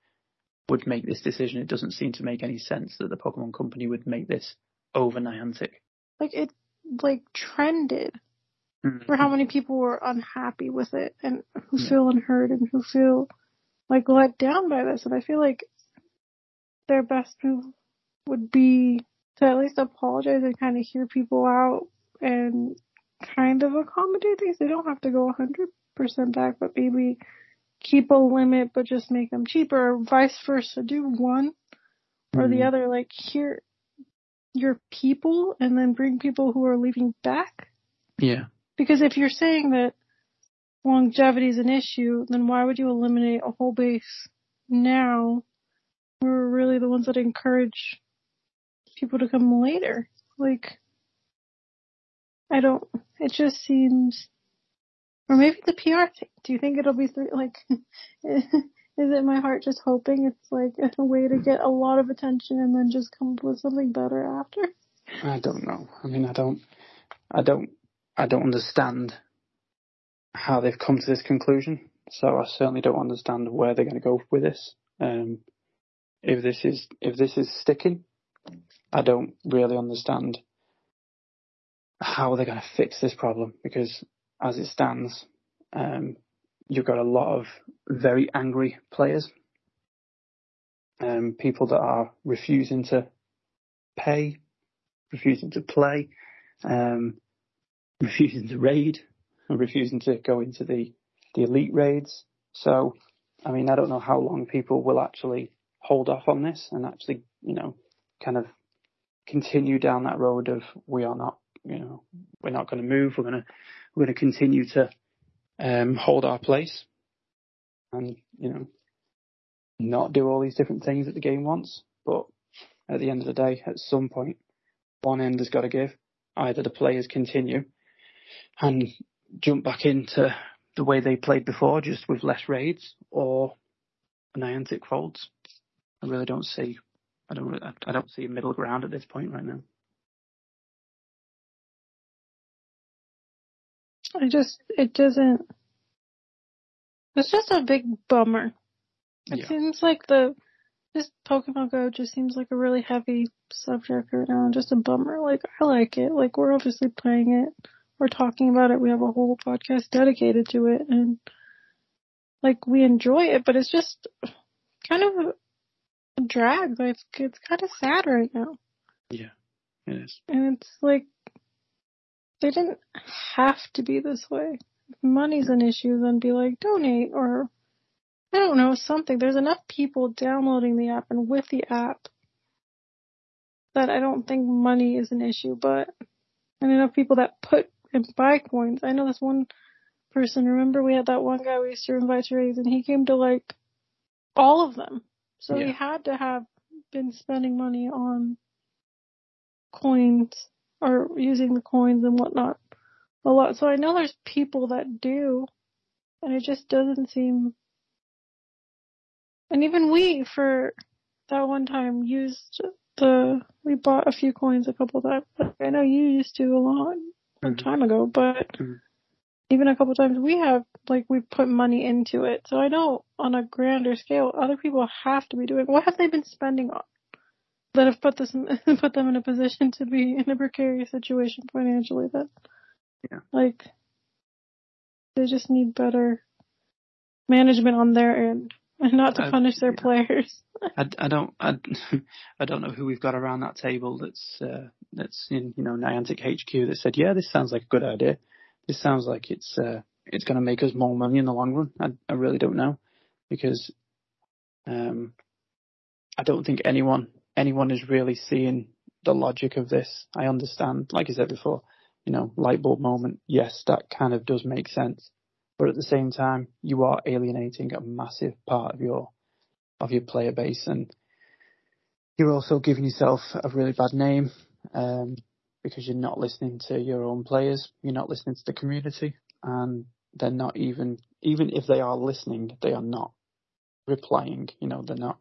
would make this decision. It doesn't seem to make any sense that the Pokemon company would make this over Niantic. Like it like trended mm-hmm. for how many people were unhappy with it and who yeah. feel unheard and who feel like let down by this. And I feel like their best move would be to at least apologize and kind of hear people out and kind of accommodate things. They don't have to go 100% back, but maybe keep a limit, but just make them cheaper, or vice versa. Do one or the mm-hmm. other. Like, hear your people and then bring people who are leaving back. Yeah. Because if you're saying that longevity is an issue, then why would you eliminate a whole base now we're really the ones that encourage people to come later. Like, I don't, it just seems, or maybe the PR thing. Do you think it'll be three, like, is it my heart just hoping it's like a way to get a lot of attention and then just come up with something better after? I don't know. I mean, I don't, I don't, I don't understand how they've come to this conclusion. So I certainly don't understand where they're going to go with this. Um, if this is if this is sticking, I don't really understand how they're going to fix this problem because as it stands, um, you've got a lot of very angry players, um, people that are refusing to pay, refusing to play, um, refusing to raid, and refusing to go into the, the elite raids. So, I mean, I don't know how long people will actually hold off on this and actually, you know, kind of continue down that road of we are not, you know, we're not going to move. We're going to, we're going to continue to um, hold our place and, you know, not do all these different things that the game wants. But at the end of the day, at some point, one end has got to give. Either the players continue and jump back into the way they played before, just with less raids, or Niantic folds. I really don't see. I don't. I don't see a middle ground at this point right now. I just. It doesn't. It's just a big bummer. It yeah. seems like the this Pokemon Go just seems like a really heavy subject right now, just a bummer. Like I like it. Like we're obviously playing it we're talking about it. We have a whole podcast dedicated to it and like we enjoy it, but it's just kind of drag. Like it's it's kind of sad right now. Yeah, it is. And it's like they didn't have to be this way. If money's an issue, then be like donate or I don't know something. There's enough people downloading the app and with the app that I don't think money is an issue, but and enough people that put and buy coins. I know this one person. Remember, we had that one guy we used to invite to raise and he came to like all of them. So yeah. he had to have been spending money on coins or using the coins and whatnot a lot. So I know there's people that do, and it just doesn't seem. And even we, for that one time, used the we bought a few coins a couple times. I know you used to a lot mm-hmm. time ago, but mm-hmm. Even a couple times we have like we put money into it. So I know on a grander scale, other people have to be doing. What have they been spending on that have put this put them in a position to be in a precarious situation financially? That yeah, like they just need better management on their end and not to punish their yeah. players. I, I don't I, I don't know who we've got around that table that's uh, that's in you know Niantic HQ that said yeah this sounds like a good idea. This sounds like it's uh, it's going to make us more money in the long run. I, I really don't know because um, I don't think anyone anyone is really seeing the logic of this. I understand, like I said before, you know, light bulb moment. Yes, that kind of does make sense, but at the same time, you are alienating a massive part of your of your player base, and you're also giving yourself a really bad name um, because you're not listening to your own players, you're not listening to the community, and they're not even even if they are listening, they are not replying. You know, they're not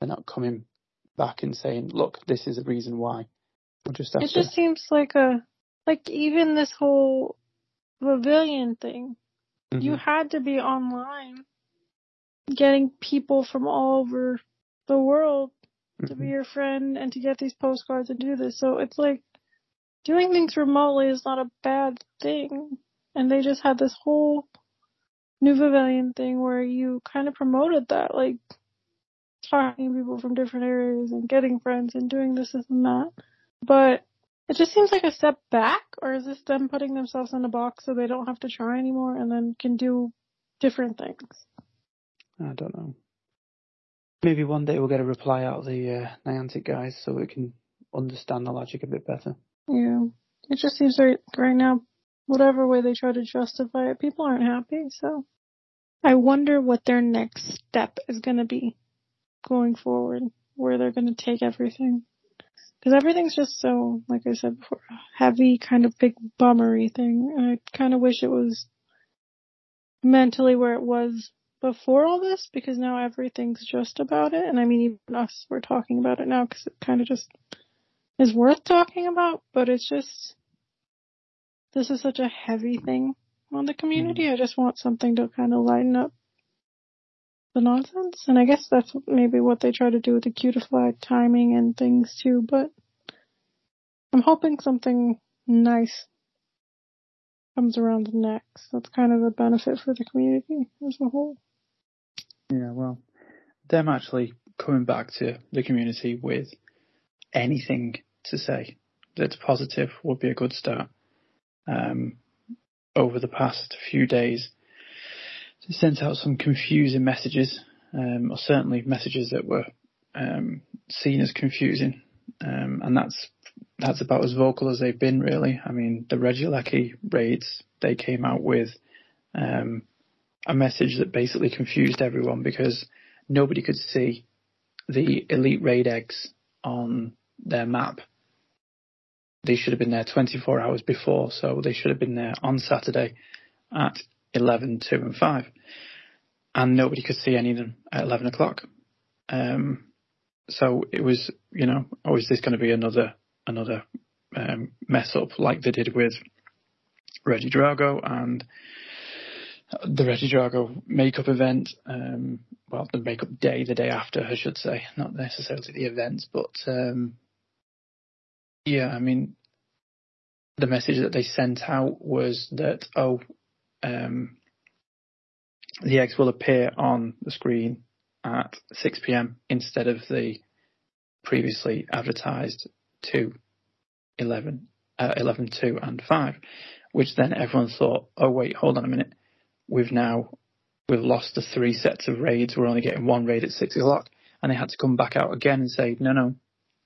they're not coming back and saying, "Look, this is the reason why." Just it just seems like a like even this whole pavilion thing. Mm-hmm. You had to be online getting people from all over the world mm-hmm. to be mm-hmm. your friend and to get these postcards and do this. So it's like doing things remotely is not a bad thing. And they just had this whole new pavilion thing where you kind of promoted that, like talking to people from different areas and getting friends and doing this, this and that. But it just seems like a step back, or is this them putting themselves in a box so they don't have to try anymore and then can do different things? I don't know. Maybe one day we'll get a reply out of the uh, Niantic guys so we can understand the logic a bit better. Yeah. It just seems right, right now, whatever way they try to justify it, people aren't happy, so. I wonder what their next step is gonna be. going forward, where they're going to take everything. Because everything's just so, like I said before, heavy, kind of big bummery thing. And I kind of wish it was mentally where it was before all this, because now everything's just about it. And I mean, even us, we're talking about it now because it kind of just is worth talking about, but it's just, this is such a heavy thing on the community. Mm-hmm. I just want something to kind of lighten up the nonsense. And I guess that's maybe what they try to do with the Cutiefly timing and things too, but I'm hoping something nice comes around next. That's kind of a benefit for the community as a whole. Yeah, well, them actually coming back to the community with anything to say that's positive would be a good start. Um, over the past few days, sent out some confusing messages, um, or certainly messages that were um, seen as confusing, um, and that's that's about as vocal as they've been really. I mean, the Regieleki raids they came out with um, a message that basically confused everyone because nobody could see the elite raid eggs on their map. They should have been there 24 hours before, so they should have been there on Saturday at 11, 2 and 5. And nobody could see any of them at 11 o'clock. Um, so it was, you know, oh, is this going to be another, another, um, mess up like they did with Regidrago and the Regidrago makeup event, um, well, the makeup day, the day after, I should say, not necessarily the event, but, um, yeah, I mean, the message that they sent out was that, oh, um, the eggs will appear on the screen at 6 p.m. instead of the previously advertised 2, 11, uh, 11, 2 and 5, which then everyone thought, oh wait, hold on a minute, we've now, we've lost the three sets of raids, we're only getting one raid at 6 o'clock, and they had to come back out again and say, no, no,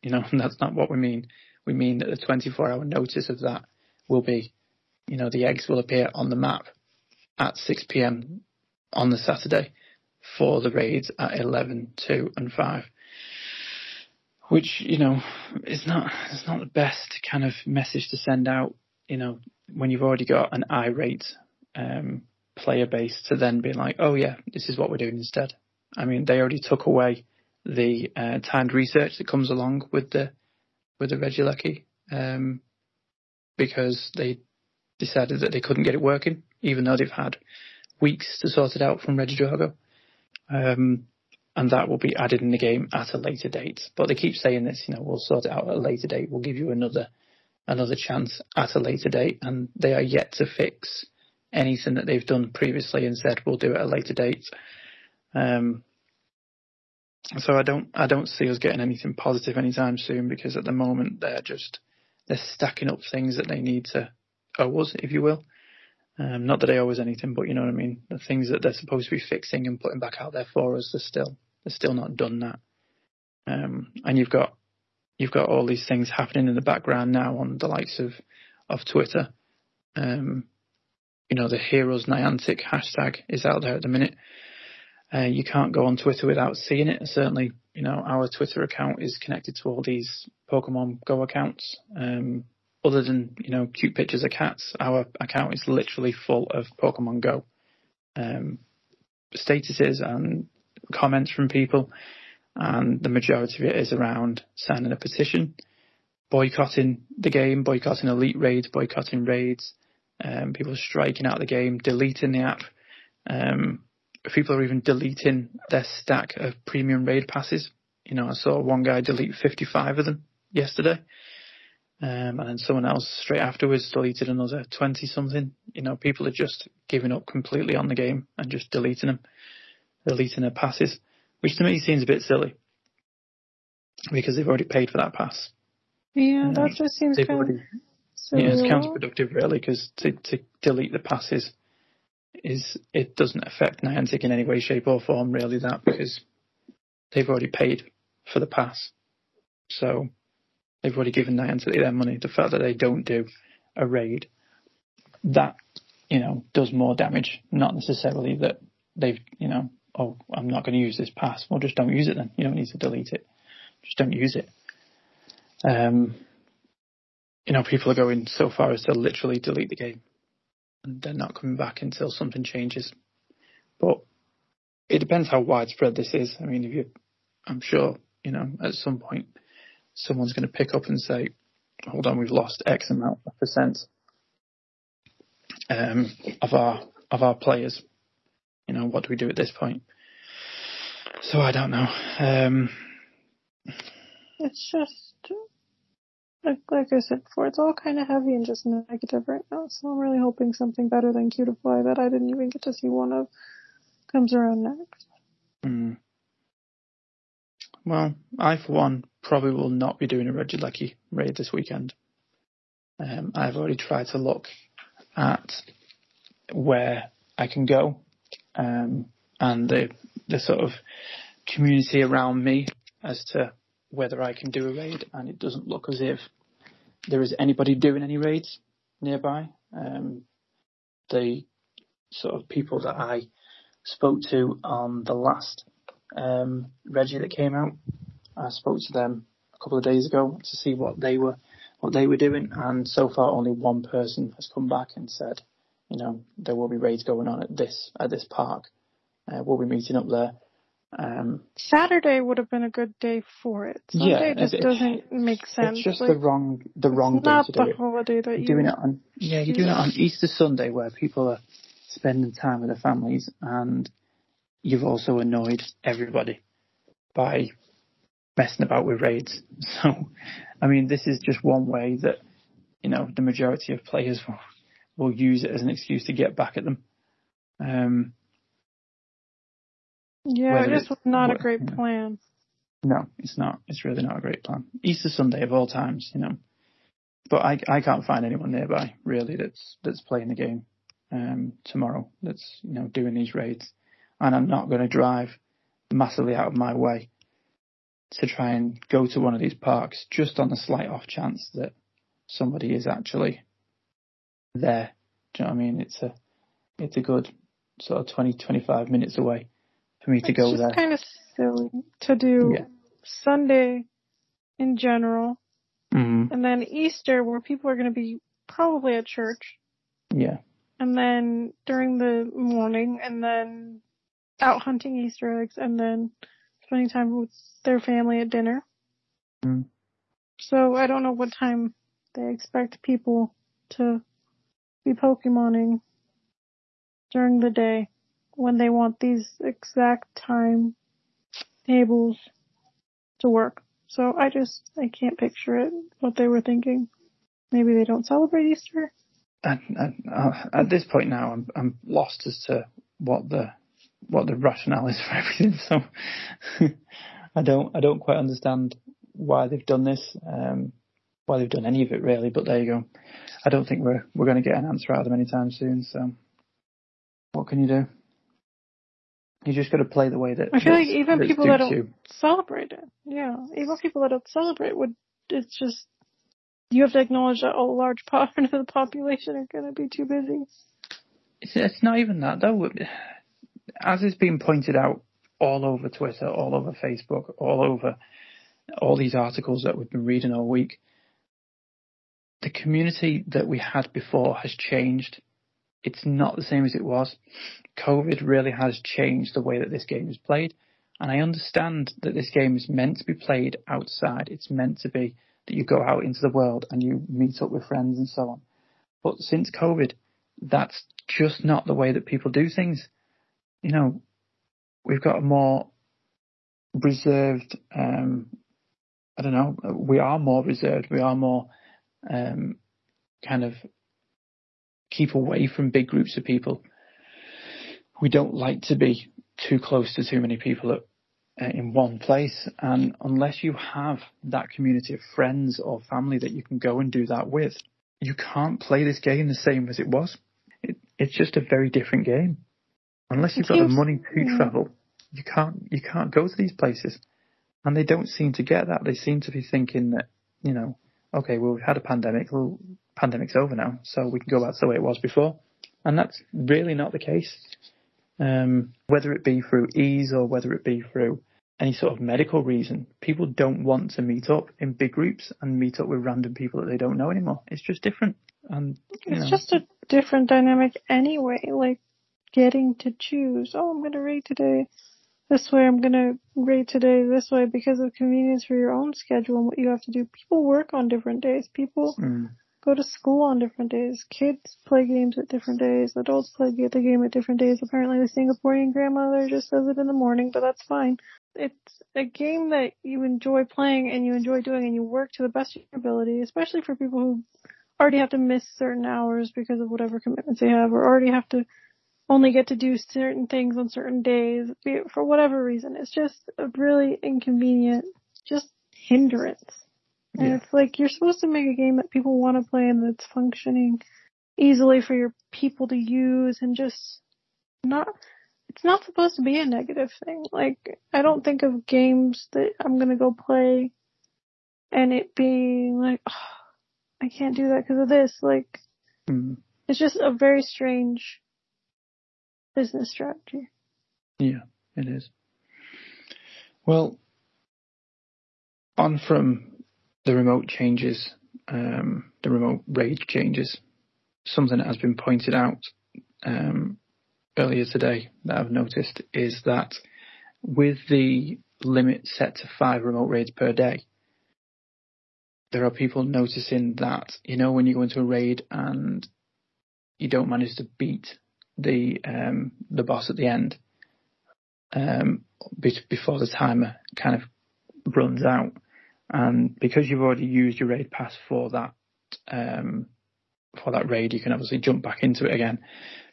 you know, that's not what we mean. We mean that the 24 hour notice of that will be, you know, the eggs will appear on the map at 6 p.m. on the Saturday for the raids at 11, 2 and 5. Which, you know, is not, it's not the best kind of message to send out, you know, when you've already got an irate, um, player base to then be like, oh yeah, this is what we're doing instead. I mean, they already took away the uh, timed research that comes along with the with the Regieleki, um, because they decided that they couldn't get it working even though they've had weeks to sort it out from Regidrago. Um, and that will be added in the game at a later date. But they keep saying this, you know, we'll sort it out at a later date. We'll give you another another chance at a later date, and they are yet to fix anything that they've done previously and said we'll do it at a later date. Um, so I don't I don't see us getting anything positive anytime soon because at the moment they're just they're stacking up things that they need to owe us, if you will. Um, not that they owe us anything, but you know what I mean. The things that they're supposed to be fixing and putting back out there for us, they're still they're still not done that. Um, and you've got you've got all these things happening in the background now on the likes of of Twitter. Um, you know, the Hear Us Niantic hashtag is out there at the minute. Uh, you can't go on Twitter without seeing it. Certainly, you know, our Twitter account is connected to all these Pokemon Go accounts. Um, other than you know cute pictures of cats, our account is literally full of Pokemon Go um, statuses and comments from people, and the majority of it is around signing a petition, boycotting the game, boycotting elite raids, boycotting raids, um, people striking out the game, deleting the app. Um, people are even deleting their stack of premium raid passes. You know, I saw one guy delete 55 of them yesterday. Um, and then someone else straight afterwards deleted another 20 something. You know, people are just giving up completely on the game and just deleting them, deleting their passes, which to me seems a bit silly because they've already paid for that pass. Yeah, that just seems kind already, of silly. Yeah, it's counterproductive really because to, to delete the passes is, it doesn't affect Niantic in any way, shape or form really that because they've already paid for the pass. So they've already given Niantic their money. The fact that they don't do a raid, that you know does more damage. Not necessarily that they've you know oh, I'm not going to use this pass. Well, just don't use it then. You don't need to delete it. Just don't use it. Um, you know, people are going so far as to literally delete the game and they're not coming back until something changes. But it depends how widespread this is. I mean, if you, I'm sure, you know, at some point, someone's going to pick up and say, hold on, we've lost X amount of percent um, of our of our players. You know, what do we do at this point? So I don't know. Um, it's just like like I said before, it's all kind of heavy and just negative right now. So I'm really hoping something better than Cutiefly that I didn't even get to see one of comes around next. Mm. Well, I for one probably will not be doing a Regieleki raid this weekend. Um, I've already tried to look at where I can go um, and the the sort of community around me as to whether I can do a raid, and it doesn't look as if there is anybody doing any raids nearby. Um, the sort of people that I spoke to on the last um, Reggie that came out, I spoke to them a couple of days ago to see what they were what they were doing, and so far only one person has come back and said, you know, there will be raids going on at this at this park. Uh, we'll be meeting up there. Um, Saturday would have been a good day for it. Sunday yeah, just it, doesn't make sense. It's just like, the wrong the wrong day to do it. holiday that you're doing it on yeah you're doing it on Easter Sunday where people are spending time with their families and you've also annoyed everybody by messing about with raids. So, I mean, this is just one way that you know the majority of players will will use it as an excuse to get back at them. Um, yeah, this was not a great plan. No, it's not. It's really not a great plan. Easter Sunday of all times, you know. But I I can't find anyone nearby really that's that's playing the game um, tomorrow. That's you know doing these raids, and I'm not going to drive massively out of my way to try and go to one of these parks just on the slight off chance that somebody is actually there. Do you know what I mean? It's a it's a good sort of 20, 25 minutes away for me to it's go just there. kind of silly to do yeah. Sunday in general, mm-hmm. and then Easter where people are going to be probably at church. Yeah. And then during the morning, and then out hunting Easter eggs, and then spending time with their family at dinner. Mm. So I don't know what time they expect people to be Pokemoning during the day when they want these exact time tables to work. So I just, I can't picture it, what they were thinking. Maybe they don't celebrate Easter. At, at, uh, at this point now, I'm, I'm lost as to what the, what the rationale is for everything. So I don't, I don't quite understand why they've done this, um, why they've done any of it really, but there you go. I don't think we're, we're going to get an answer out of them anytime soon. So what can you do? You just got to play the way that. I feel like even people that don't you. celebrate it, yeah, even people that don't celebrate would. It's just you have to acknowledge that a large part of the population are going to be too busy. It's, it's not even that though. As has been pointed out all over Twitter, all over Facebook, all over all these articles that we've been reading all week, the community that we had before has changed. It's not the same as it was. COVID really has changed the way that this game is played. And I understand that this game is meant to be played outside. It's meant to be that you go out into the world and you meet up with friends and so on. But since COVID, that's just not the way that people do things. You know, we've got a more reserved, um, I don't know, we are more reserved. We are more, um, kind of keep away from big groups of people we don't like to be too close to too many people at, uh, in one place. And unless you have that community of friends or family that you can go and do that with, you can't play this game the same as it was. It, it's just a very different game. Unless you've got the money to travel, you can't you can't go to these places. And they don't seem to get that. They seem to be thinking that, you know, okay, well we've had a pandemic, well pandemic's over now, so we can go back to the way it was before. And that's really not the case Um, whether it be through ease or whether it be through any sort of medical reason, people don't want to meet up in big groups and meet up with random people that they don't know anymore. It's just different. And it's know. just a different dynamic anyway. Like getting to choose. Oh, I'm gonna raid today this way. I'm gonna raid today this way because of convenience for your own schedule and what you have to do. People work on different days. People mm. Go to school on different days. Kids play games at different days. Adults play the game at different days. Apparently, the Singaporean grandmother just does it in the morning, but that's fine. It's a game that you enjoy playing and you enjoy doing, and you work to the best of your ability, especially for people who already have to miss certain hours because of whatever commitments they have, or already have to only get to do certain things on certain days for whatever reason. It's just a really inconvenient, just hindrance. And yeah. it's like you're supposed to make a game that people want to play and that's functioning easily for your people to use and just not it's not supposed to be a negative thing. Like I don't think of games that I'm going to go play and it being like oh, I can't do that because of this. Like mm. it's just a very strange business strategy. Yeah, it is. Well, on from the remote changes, um, the remote raid changes, something that has been pointed out um, earlier today that I've noticed is that with the limit set to five remote raids per day, there are people noticing that, you know, when you go into a raid and you don't manage to beat the um, the boss at the end um, before the timer kind of runs out, and because you've already used your raid pass for that um, for that raid, you can obviously jump back into it again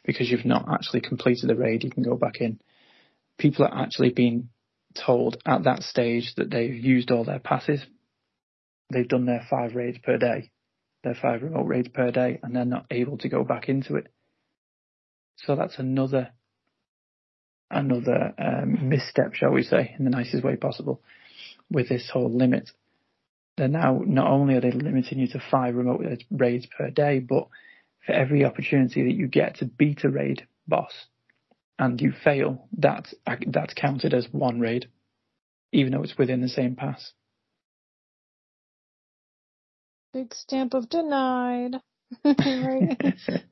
because you've not actually completed the raid. You can go back in. People are actually being told at that stage that they've used all their passes. They've done their five raids per day, their five remote raids per day, and they're not able to go back into it. So that's another another um, misstep, shall we say, in the nicest way possible, with this whole limit. They're now not only are they limiting you to five remote raids per day, but for every opportunity that you get to beat a raid boss and you fail, that's that's counted as one raid, even though it's within the same pass. Big stamp of denied. right?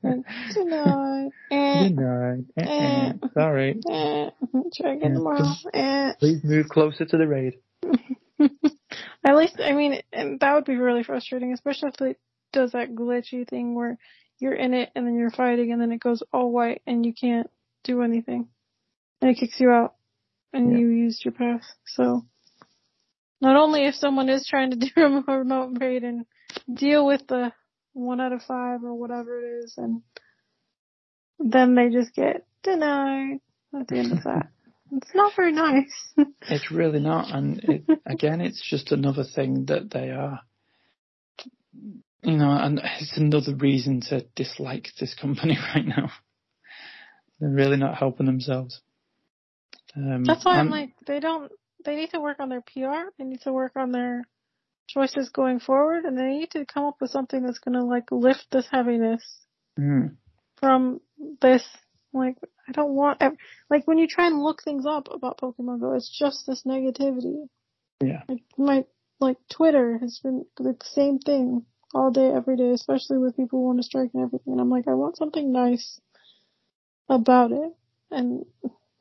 Denied. Eh. Denied. Eh, eh. Sorry. Eh. Try again tomorrow. Eh. Please move closer to the raid. At least, I mean, that would be really frustrating, especially if it does that glitchy thing where you're in it and then you're fighting and then it goes all white and you can't do anything. And it kicks you out and yeah. you used your pass. So, not only if someone is trying to do a remote raid and deal with the one out of five or whatever it is, and then they just get denied at the end of that. It's not very nice. it's really not, and it, again, it's just another thing that they are, you know, and it's another reason to dislike this company right now. They're really not helping themselves. Um, That's why I'm like, they don't. They need to work on their PR. They need to work on their choices going forward, and they need to come up with something that's going to like lift this heaviness mm. from this. Like, I don't want like when you try and look things up about Pokemon Go, it's just this negativity. Yeah. Like my like Twitter has been the same thing all day, every day, especially with people who want to strike and everything. And I'm like, I want something nice about it, and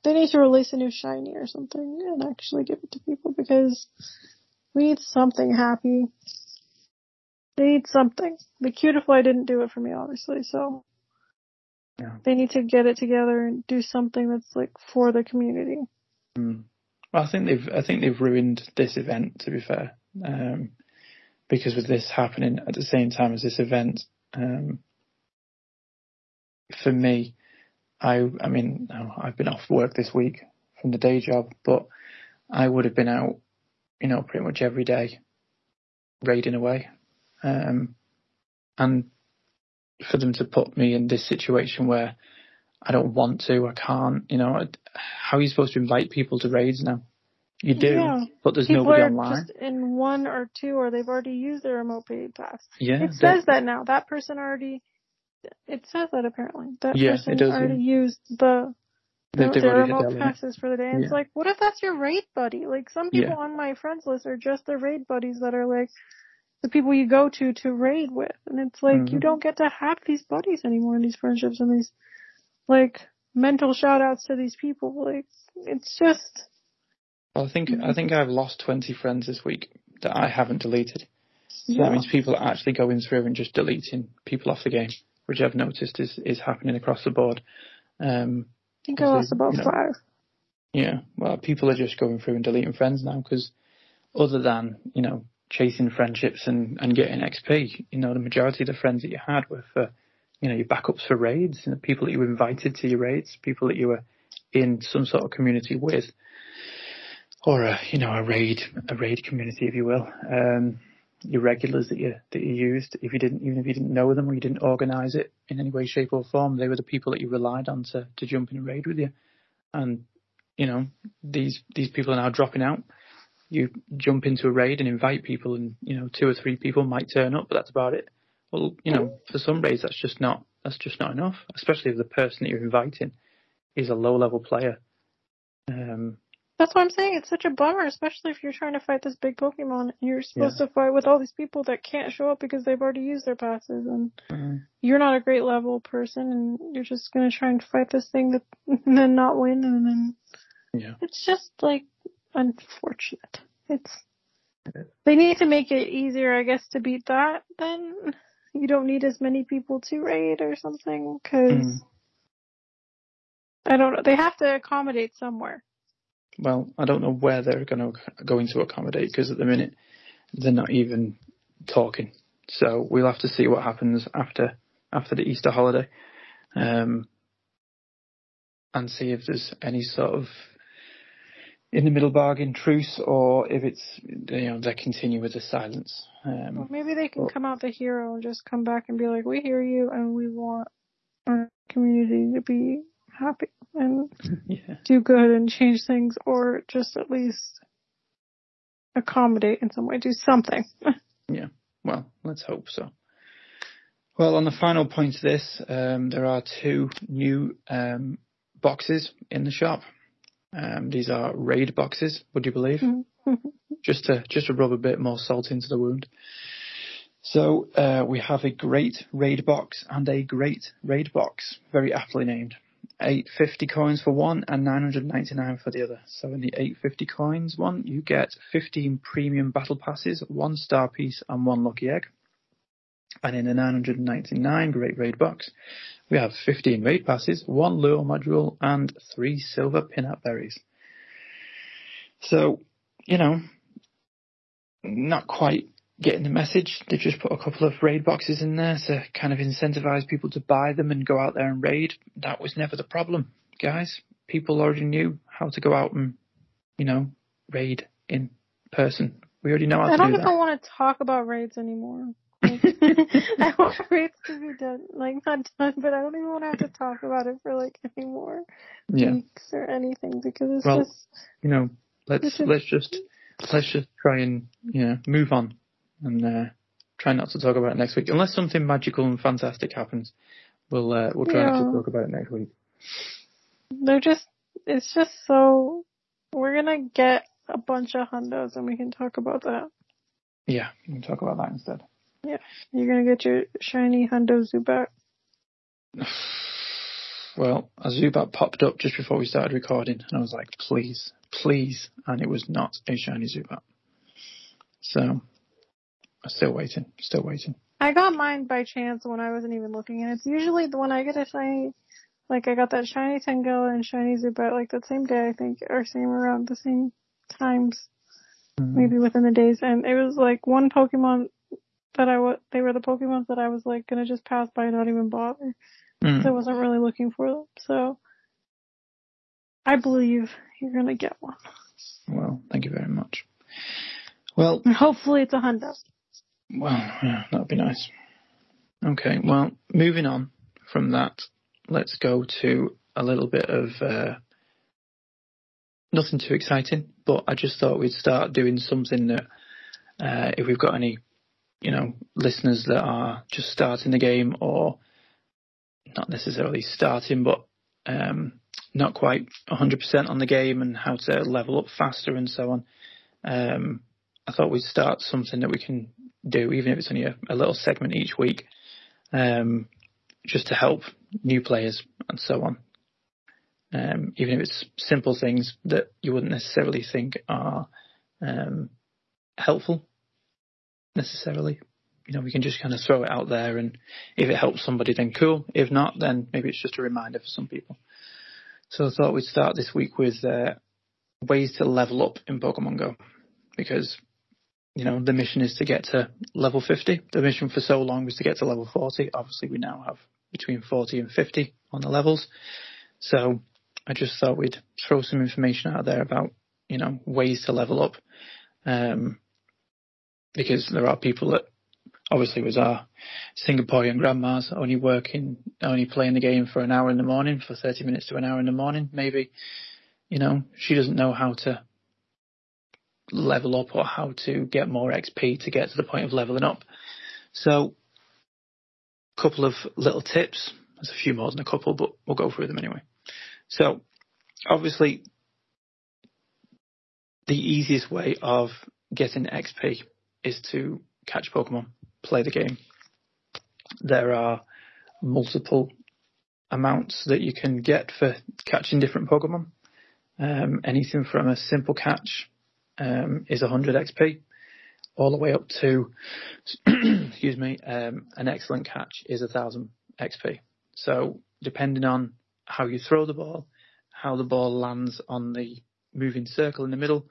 they need to release a new shiny or something and actually give it to people because we need something happy. They need something. The Cutiefly didn't do it for me, obviously, so yeah. they need to get it together and do something that's like for the community. Mm. Well, I think they've I think they've ruined this event. To be fair, um, because with this happening at the same time as this event, um, for me, I I mean I've been off work this week from the day job, but I would have been out you know, pretty much every day, raiding away. Um, and for them to put me in this situation where I don't want to, I can't, you know, how are you supposed to invite people to raids now? You do, yeah. but there's people nobody are online. Just in one or two, or they've already used their remote paid pass. Yeah, it says that now. That person already. It says that apparently. That yeah, person it does, already used the Their, they've their already hit their limit. passes for the day. And It's like, what if that's your raid buddy? Like some people Yeah. on my friends list are just the raid buddies that are like the people you go to to raid with, and it's like you Mhm. don't get to have these buddies anymore, and these friendships, and these like mental shout outs to these people. Like it's just Well, I think Mm-hmm. I think I've lost twenty friends this week that I haven't deleted. So yeah. that means people are actually going through and just deleting people off the game, which I've noticed is, is happening across the board. Um, think I lost about you know, five. yeah, well, people are just going through and deleting friends now because other than, you know, chasing friendships and, and getting XP, you know, the majority of the friends that you had were for, you know, your backups for raids, you know, people that you invited to your raids, people that you were in some sort of community with, or a, you know, a raid, a raid community, if you will. Um, your regulars that you that you used, if you didn't, even if you didn't know them or you didn't organise it in any way, shape, or form, they were the people that you relied on to to jump in a raid with you. And you know, these these people are now dropping out. You jump into a raid and invite people, and you know, two or three people might turn up, but that's about it. Well, you know, for some raids, that's just not that's just not enough, especially if the person that you're inviting is a low level player. Um, That's what I'm saying. It's such a bummer, especially if you're trying to fight this big Pokemon and you're supposed to fight with all these people that can't show up because they've already used their passes and uh, you're not a great level person and you're just gonna try and fight this thing that and then not win and then yeah, it's just like unfortunate. It's they need to make it easier, I guess, to beat that. Then you don't need as many people to raid or something because Mm. I don't know. They have to accommodate somewhere. Well, I don't know where they're going to going to accommodate because at the minute they're not even talking. So we'll have to see what happens after after the Easter holiday, um, and see if there's any sort of in the middle bargain truce or if it's you know they continue with the silence. Well, Um, maybe they can well- come out the hero and just come back and be like, "We hear you, and we want our community to be happy and yeah, do good and change things, or just at least accommodate in some way, do something." Yeah. Well, let's hope so. Well, on the final point of this, um, there are two new um, boxes in the shop. Um, these are raid boxes. Would you believe? just to just to rub a bit more salt into the wound. So uh, we have a great raid box and a great raid box, very aptly named. 850 coins for one and 999 for the other. So in the 850 coins one, you get 15 premium battle passes, one star piece, and one lucky egg. And in the 999 great raid box, we have 15 raid passes, one lure module, and three silver pinap berries. So, you know, not quite getting the message. They've just put a couple of raid boxes in there to kind of incentivize people to buy them and go out there and raid. That was never the problem, guys. People already knew how to go out and, you know, raid in person. We already know how I to don't don't even want to talk about raids anymore. I want raids to be done, like not done, but I don't even want to have to talk about it for like any more yeah, weeks or anything because it's Well, just you know, let's just- let's just let's just try and you know move on and uh, try not to talk about it next week unless something magical and fantastic happens. We'll uh, we'll try not to talk about it next week. they're just it's just so we're gonna get a bunch of hundos and we can talk about that. Yeah, we can talk about that instead. Yeah, you're gonna get your shiny hundo Zubat. Well, a Zubat popped up just before we started recording, and I was like, please, please, and it was not a shiny Zubat. So, still waiting, still waiting. I got mine by chance when I wasn't even looking, and it's usually the one I get a shiny, like I got that shiny Tangela and shiny Zubat like that same day I think, or same around the same times, Mm. maybe within the days, and it was like one Pokemon that I was, they were the Pokemons that I was like gonna just pass by and not even bother. Mm. I wasn't really looking for them, so I believe you're gonna get one. Well, thank you very much. Well, And hopefully it's a hundo. Well, yeah, that'd be nice. Okay, well, moving on from that, let's go to a little bit of uh, nothing too exciting, but I just thought we'd start doing something that uh, if we've got any, you know, listeners that are just starting the game or not necessarily starting, but um, not quite 100% on the game and how to level up faster and so on. Um, I thought we'd start something that we can do, even if it's only a, a little segment each week, um, just to help new players and so on. Um, even if it's simple things that you wouldn't necessarily think are um, helpful necessarily. You know, we can just kind of throw it out there, and if it helps somebody, then cool. If not, then maybe it's just a reminder for some people. So I thought we'd start this week with uh, ways to level up in Pokemon Go, because you know the mission is to get to level 50. The mission for so long was to get to level 40. Obviously, we now have between 40 and 50 on the levels. So I just thought we'd throw some information out there about you know ways to level up. Um, because there are people that obviously was our Singaporean grandmas only working, only playing the game for an hour in the morning, for 30 minutes to an hour in the morning, maybe. You know, she doesn't know how to level up or how to get more XP to get to the point of leveling up. So, a couple of little tips. There's a few more than a couple, but we'll go through them anyway. So, obviously, the easiest way of getting XP is to catch Pokemon, play the game. There are multiple amounts that you can get for catching different Pokemon. Um, anything from a simple catch um, is 100 XP, all the way up to, excuse me, um, an excellent catch is 1000 XP. So depending on how you throw the ball, how the ball lands on the moving circle in the middle,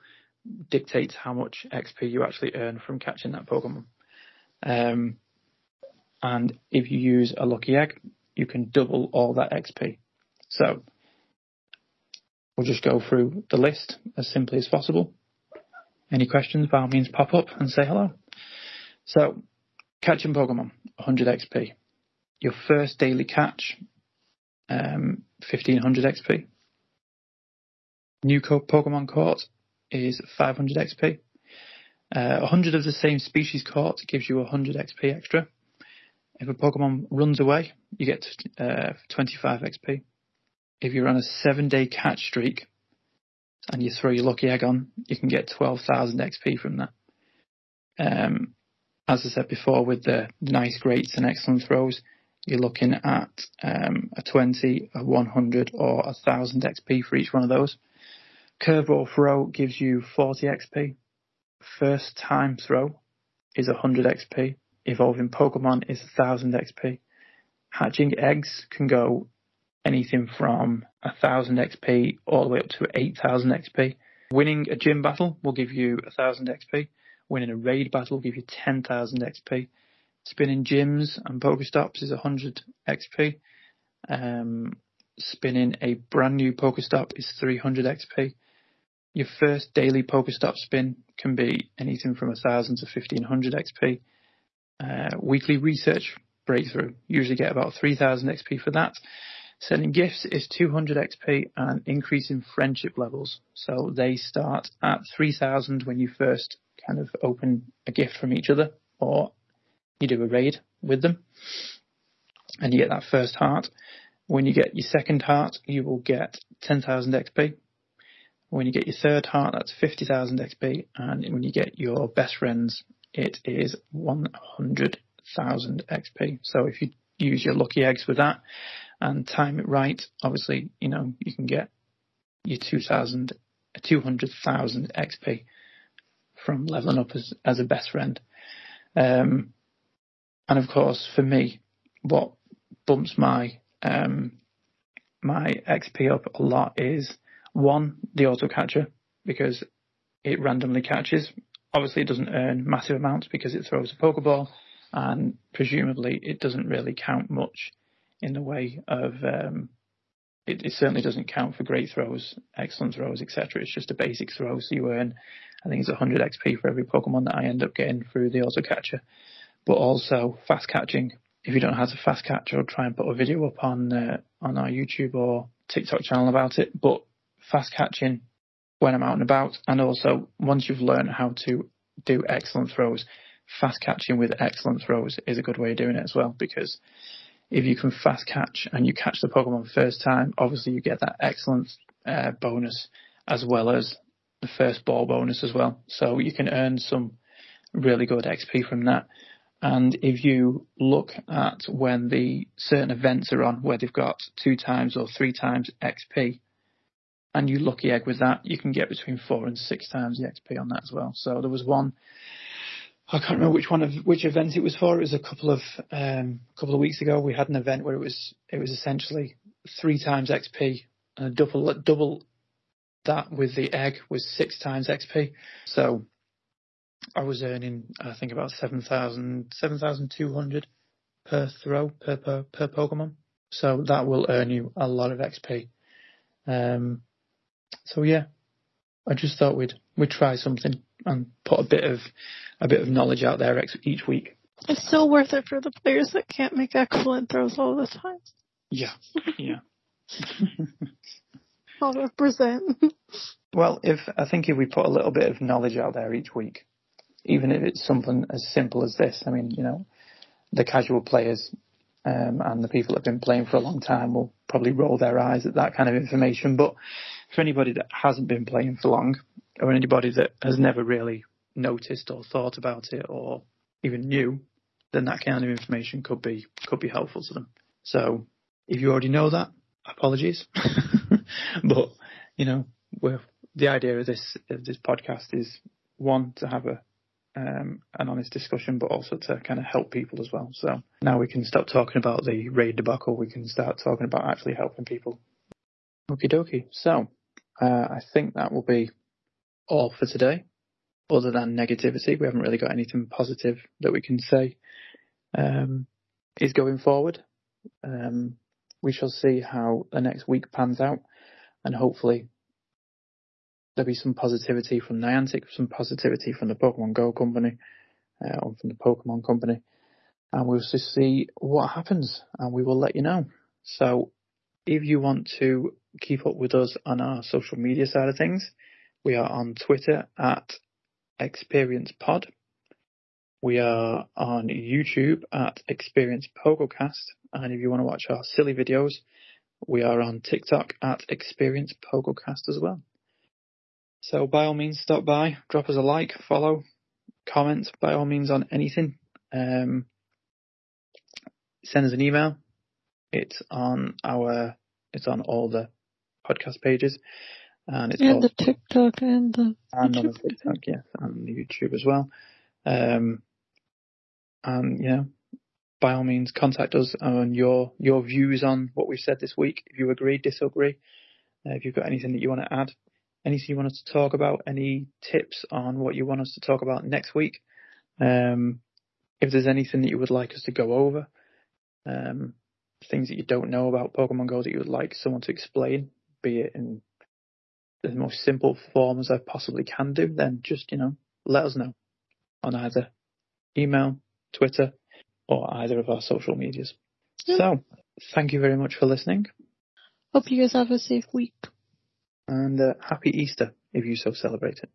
dictates how much XP you actually earn from catching that Pokemon. Um, and if you use a lucky egg, you can double all that XP. So we'll just go through the list as simply as possible. Any questions, by all means, pop up and say hello. So, catching Pokemon, 100 XP. Your first daily catch, um, 1500 XP. New Pokemon caught, is 500 XP. Uh, 100 of the same species caught gives you 100 XP extra. If a Pokemon runs away, you get uh, 25 XP. If you're on a seven day catch streak and you throw your lucky egg on, you can get 12,000 XP from that. Um, as I said before, with the nice, greats, and excellent throws, you're looking at um, a 20, a 100, or a 1000 XP for each one of those. Curveball throw gives you 40 XP. First time throw is 100 XP. Evolving Pokemon is 1000 XP. Hatching eggs can go anything from 1000 XP all the way up to 8000 XP. Winning a gym battle will give you 1000 XP. Winning a raid battle will give you 10,000 XP. Spinning gyms and Pokestops is 100 XP. Um, spinning a brand new Pokestop is 300 XP. Your first daily Pokestop spin can be anything from 1000 to 1500 XP. Uh, weekly research breakthrough, usually get about 3000 XP for that. Selling gifts is 200 XP and increasing friendship levels. So they start at 3000 when you first kind of open a gift from each other or you do a raid with them and you get that first heart. When you get your second heart, you will get 10,000 XP. When you get your third heart, that's 50,000 XP, and when you get your best friends, it is 100,000 XP. So if you use your lucky eggs with that and time it right, obviously, you know, you can get your 2,000, 200,000 XP from leveling up as, as a best friend. Um, and of course, for me, what bumps my um, my XP up a lot is one, the auto catcher, because it randomly catches. Obviously, it doesn't earn massive amounts because it throws a Pokeball, and presumably it doesn't really count much in the way of. Um, it, it, certainly doesn't count for great throws, excellent throws, etc. It's just a basic throw, so you earn, I think it's 100 XP for every Pokemon that I end up getting through the auto catcher. But also fast catching. If you don't know how to fast catch, I'll try and put a video up on uh, on our YouTube or TikTok channel about it. But fast catching when I'm out and about, and also once you've learned how to do excellent throws, fast catching with excellent throws is a good way of doing it as well because if you can fast catch and you catch the Pokemon first time, obviously you get that excellent uh, bonus as well as the first ball bonus as well. So you can earn some really good XP from that. And if you look at when the certain events are on where they've got two times or three times XP, and you lucky egg with that, you can get between four and six times the XP on that as well. So there was one I can't remember which one of which event it was for. It was a couple of um, couple of weeks ago. We had an event where it was it was essentially three times XP and double double that with the egg was six times XP. So I was earning I think about 7,000 7,200 per throw per, per per Pokemon. So that will earn you a lot of XP. Um, so yeah, I just thought we'd we'd try something and put a bit of a bit of knowledge out there each week. It's still worth it for the players that can't make excellent throws all the time. Yeah, yeah. I'll represent. Well, if I think if we put a little bit of knowledge out there each week, even if it's something as simple as this, I mean, you know, the casual players um, and the people that have been playing for a long time will probably roll their eyes at that kind of information. But for anybody that hasn't been playing for long, or anybody that has never really noticed or thought about it or even knew, then that kind of information could be could be helpful to them. So if you already know that, apologies. but you know, the idea of this of this podcast is one to have a um, an honest discussion, but also to kind of help people as well. So now we can stop talking about the raid debacle. We can start talking about actually helping people. Okie dokie. So uh, I think that will be all for today. Other than negativity, we haven't really got anything positive that we can say um, is going forward. Um, we shall see how the next week pans out, and hopefully there'll be some positivity from Niantic, some positivity from the Pokemon Go company, uh, or from the Pokemon company, and we'll just see what happens, and we will let you know. So, if you want to keep up with us on our social media side of things, we are on Twitter at ExperiencePod. We are on YouTube at Experience Pogocast. And if you want to watch our silly videos, we are on TikTok at Experience Pogocast as well. So by all means, stop by, drop us a like, follow, comment by all means on anything. Um, send us an email. It's on our, it's on all the podcast pages and it's and the TikTok and the and on the TikTok, yes, and the YouTube as well. Um, and yeah, by all means, contact us on your your views on what we've said this week. If you agree, disagree, uh, if you've got anything that you want to add, anything you want us to talk about, any tips on what you want us to talk about next week. Um, if there's anything that you would like us to go over, um, things that you don't know about Pokemon Go that you would like someone to explain, be it in the most simple form as I possibly can do, then just, you know, let us know on either email, Twitter, or either of our social medias. So, thank you very much for listening. Hope you guys have a safe week. And uh, happy Easter, if you so celebrate it.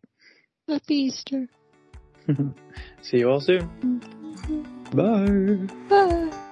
Happy Easter. See you all soon. Mm-hmm. Bye. Bye.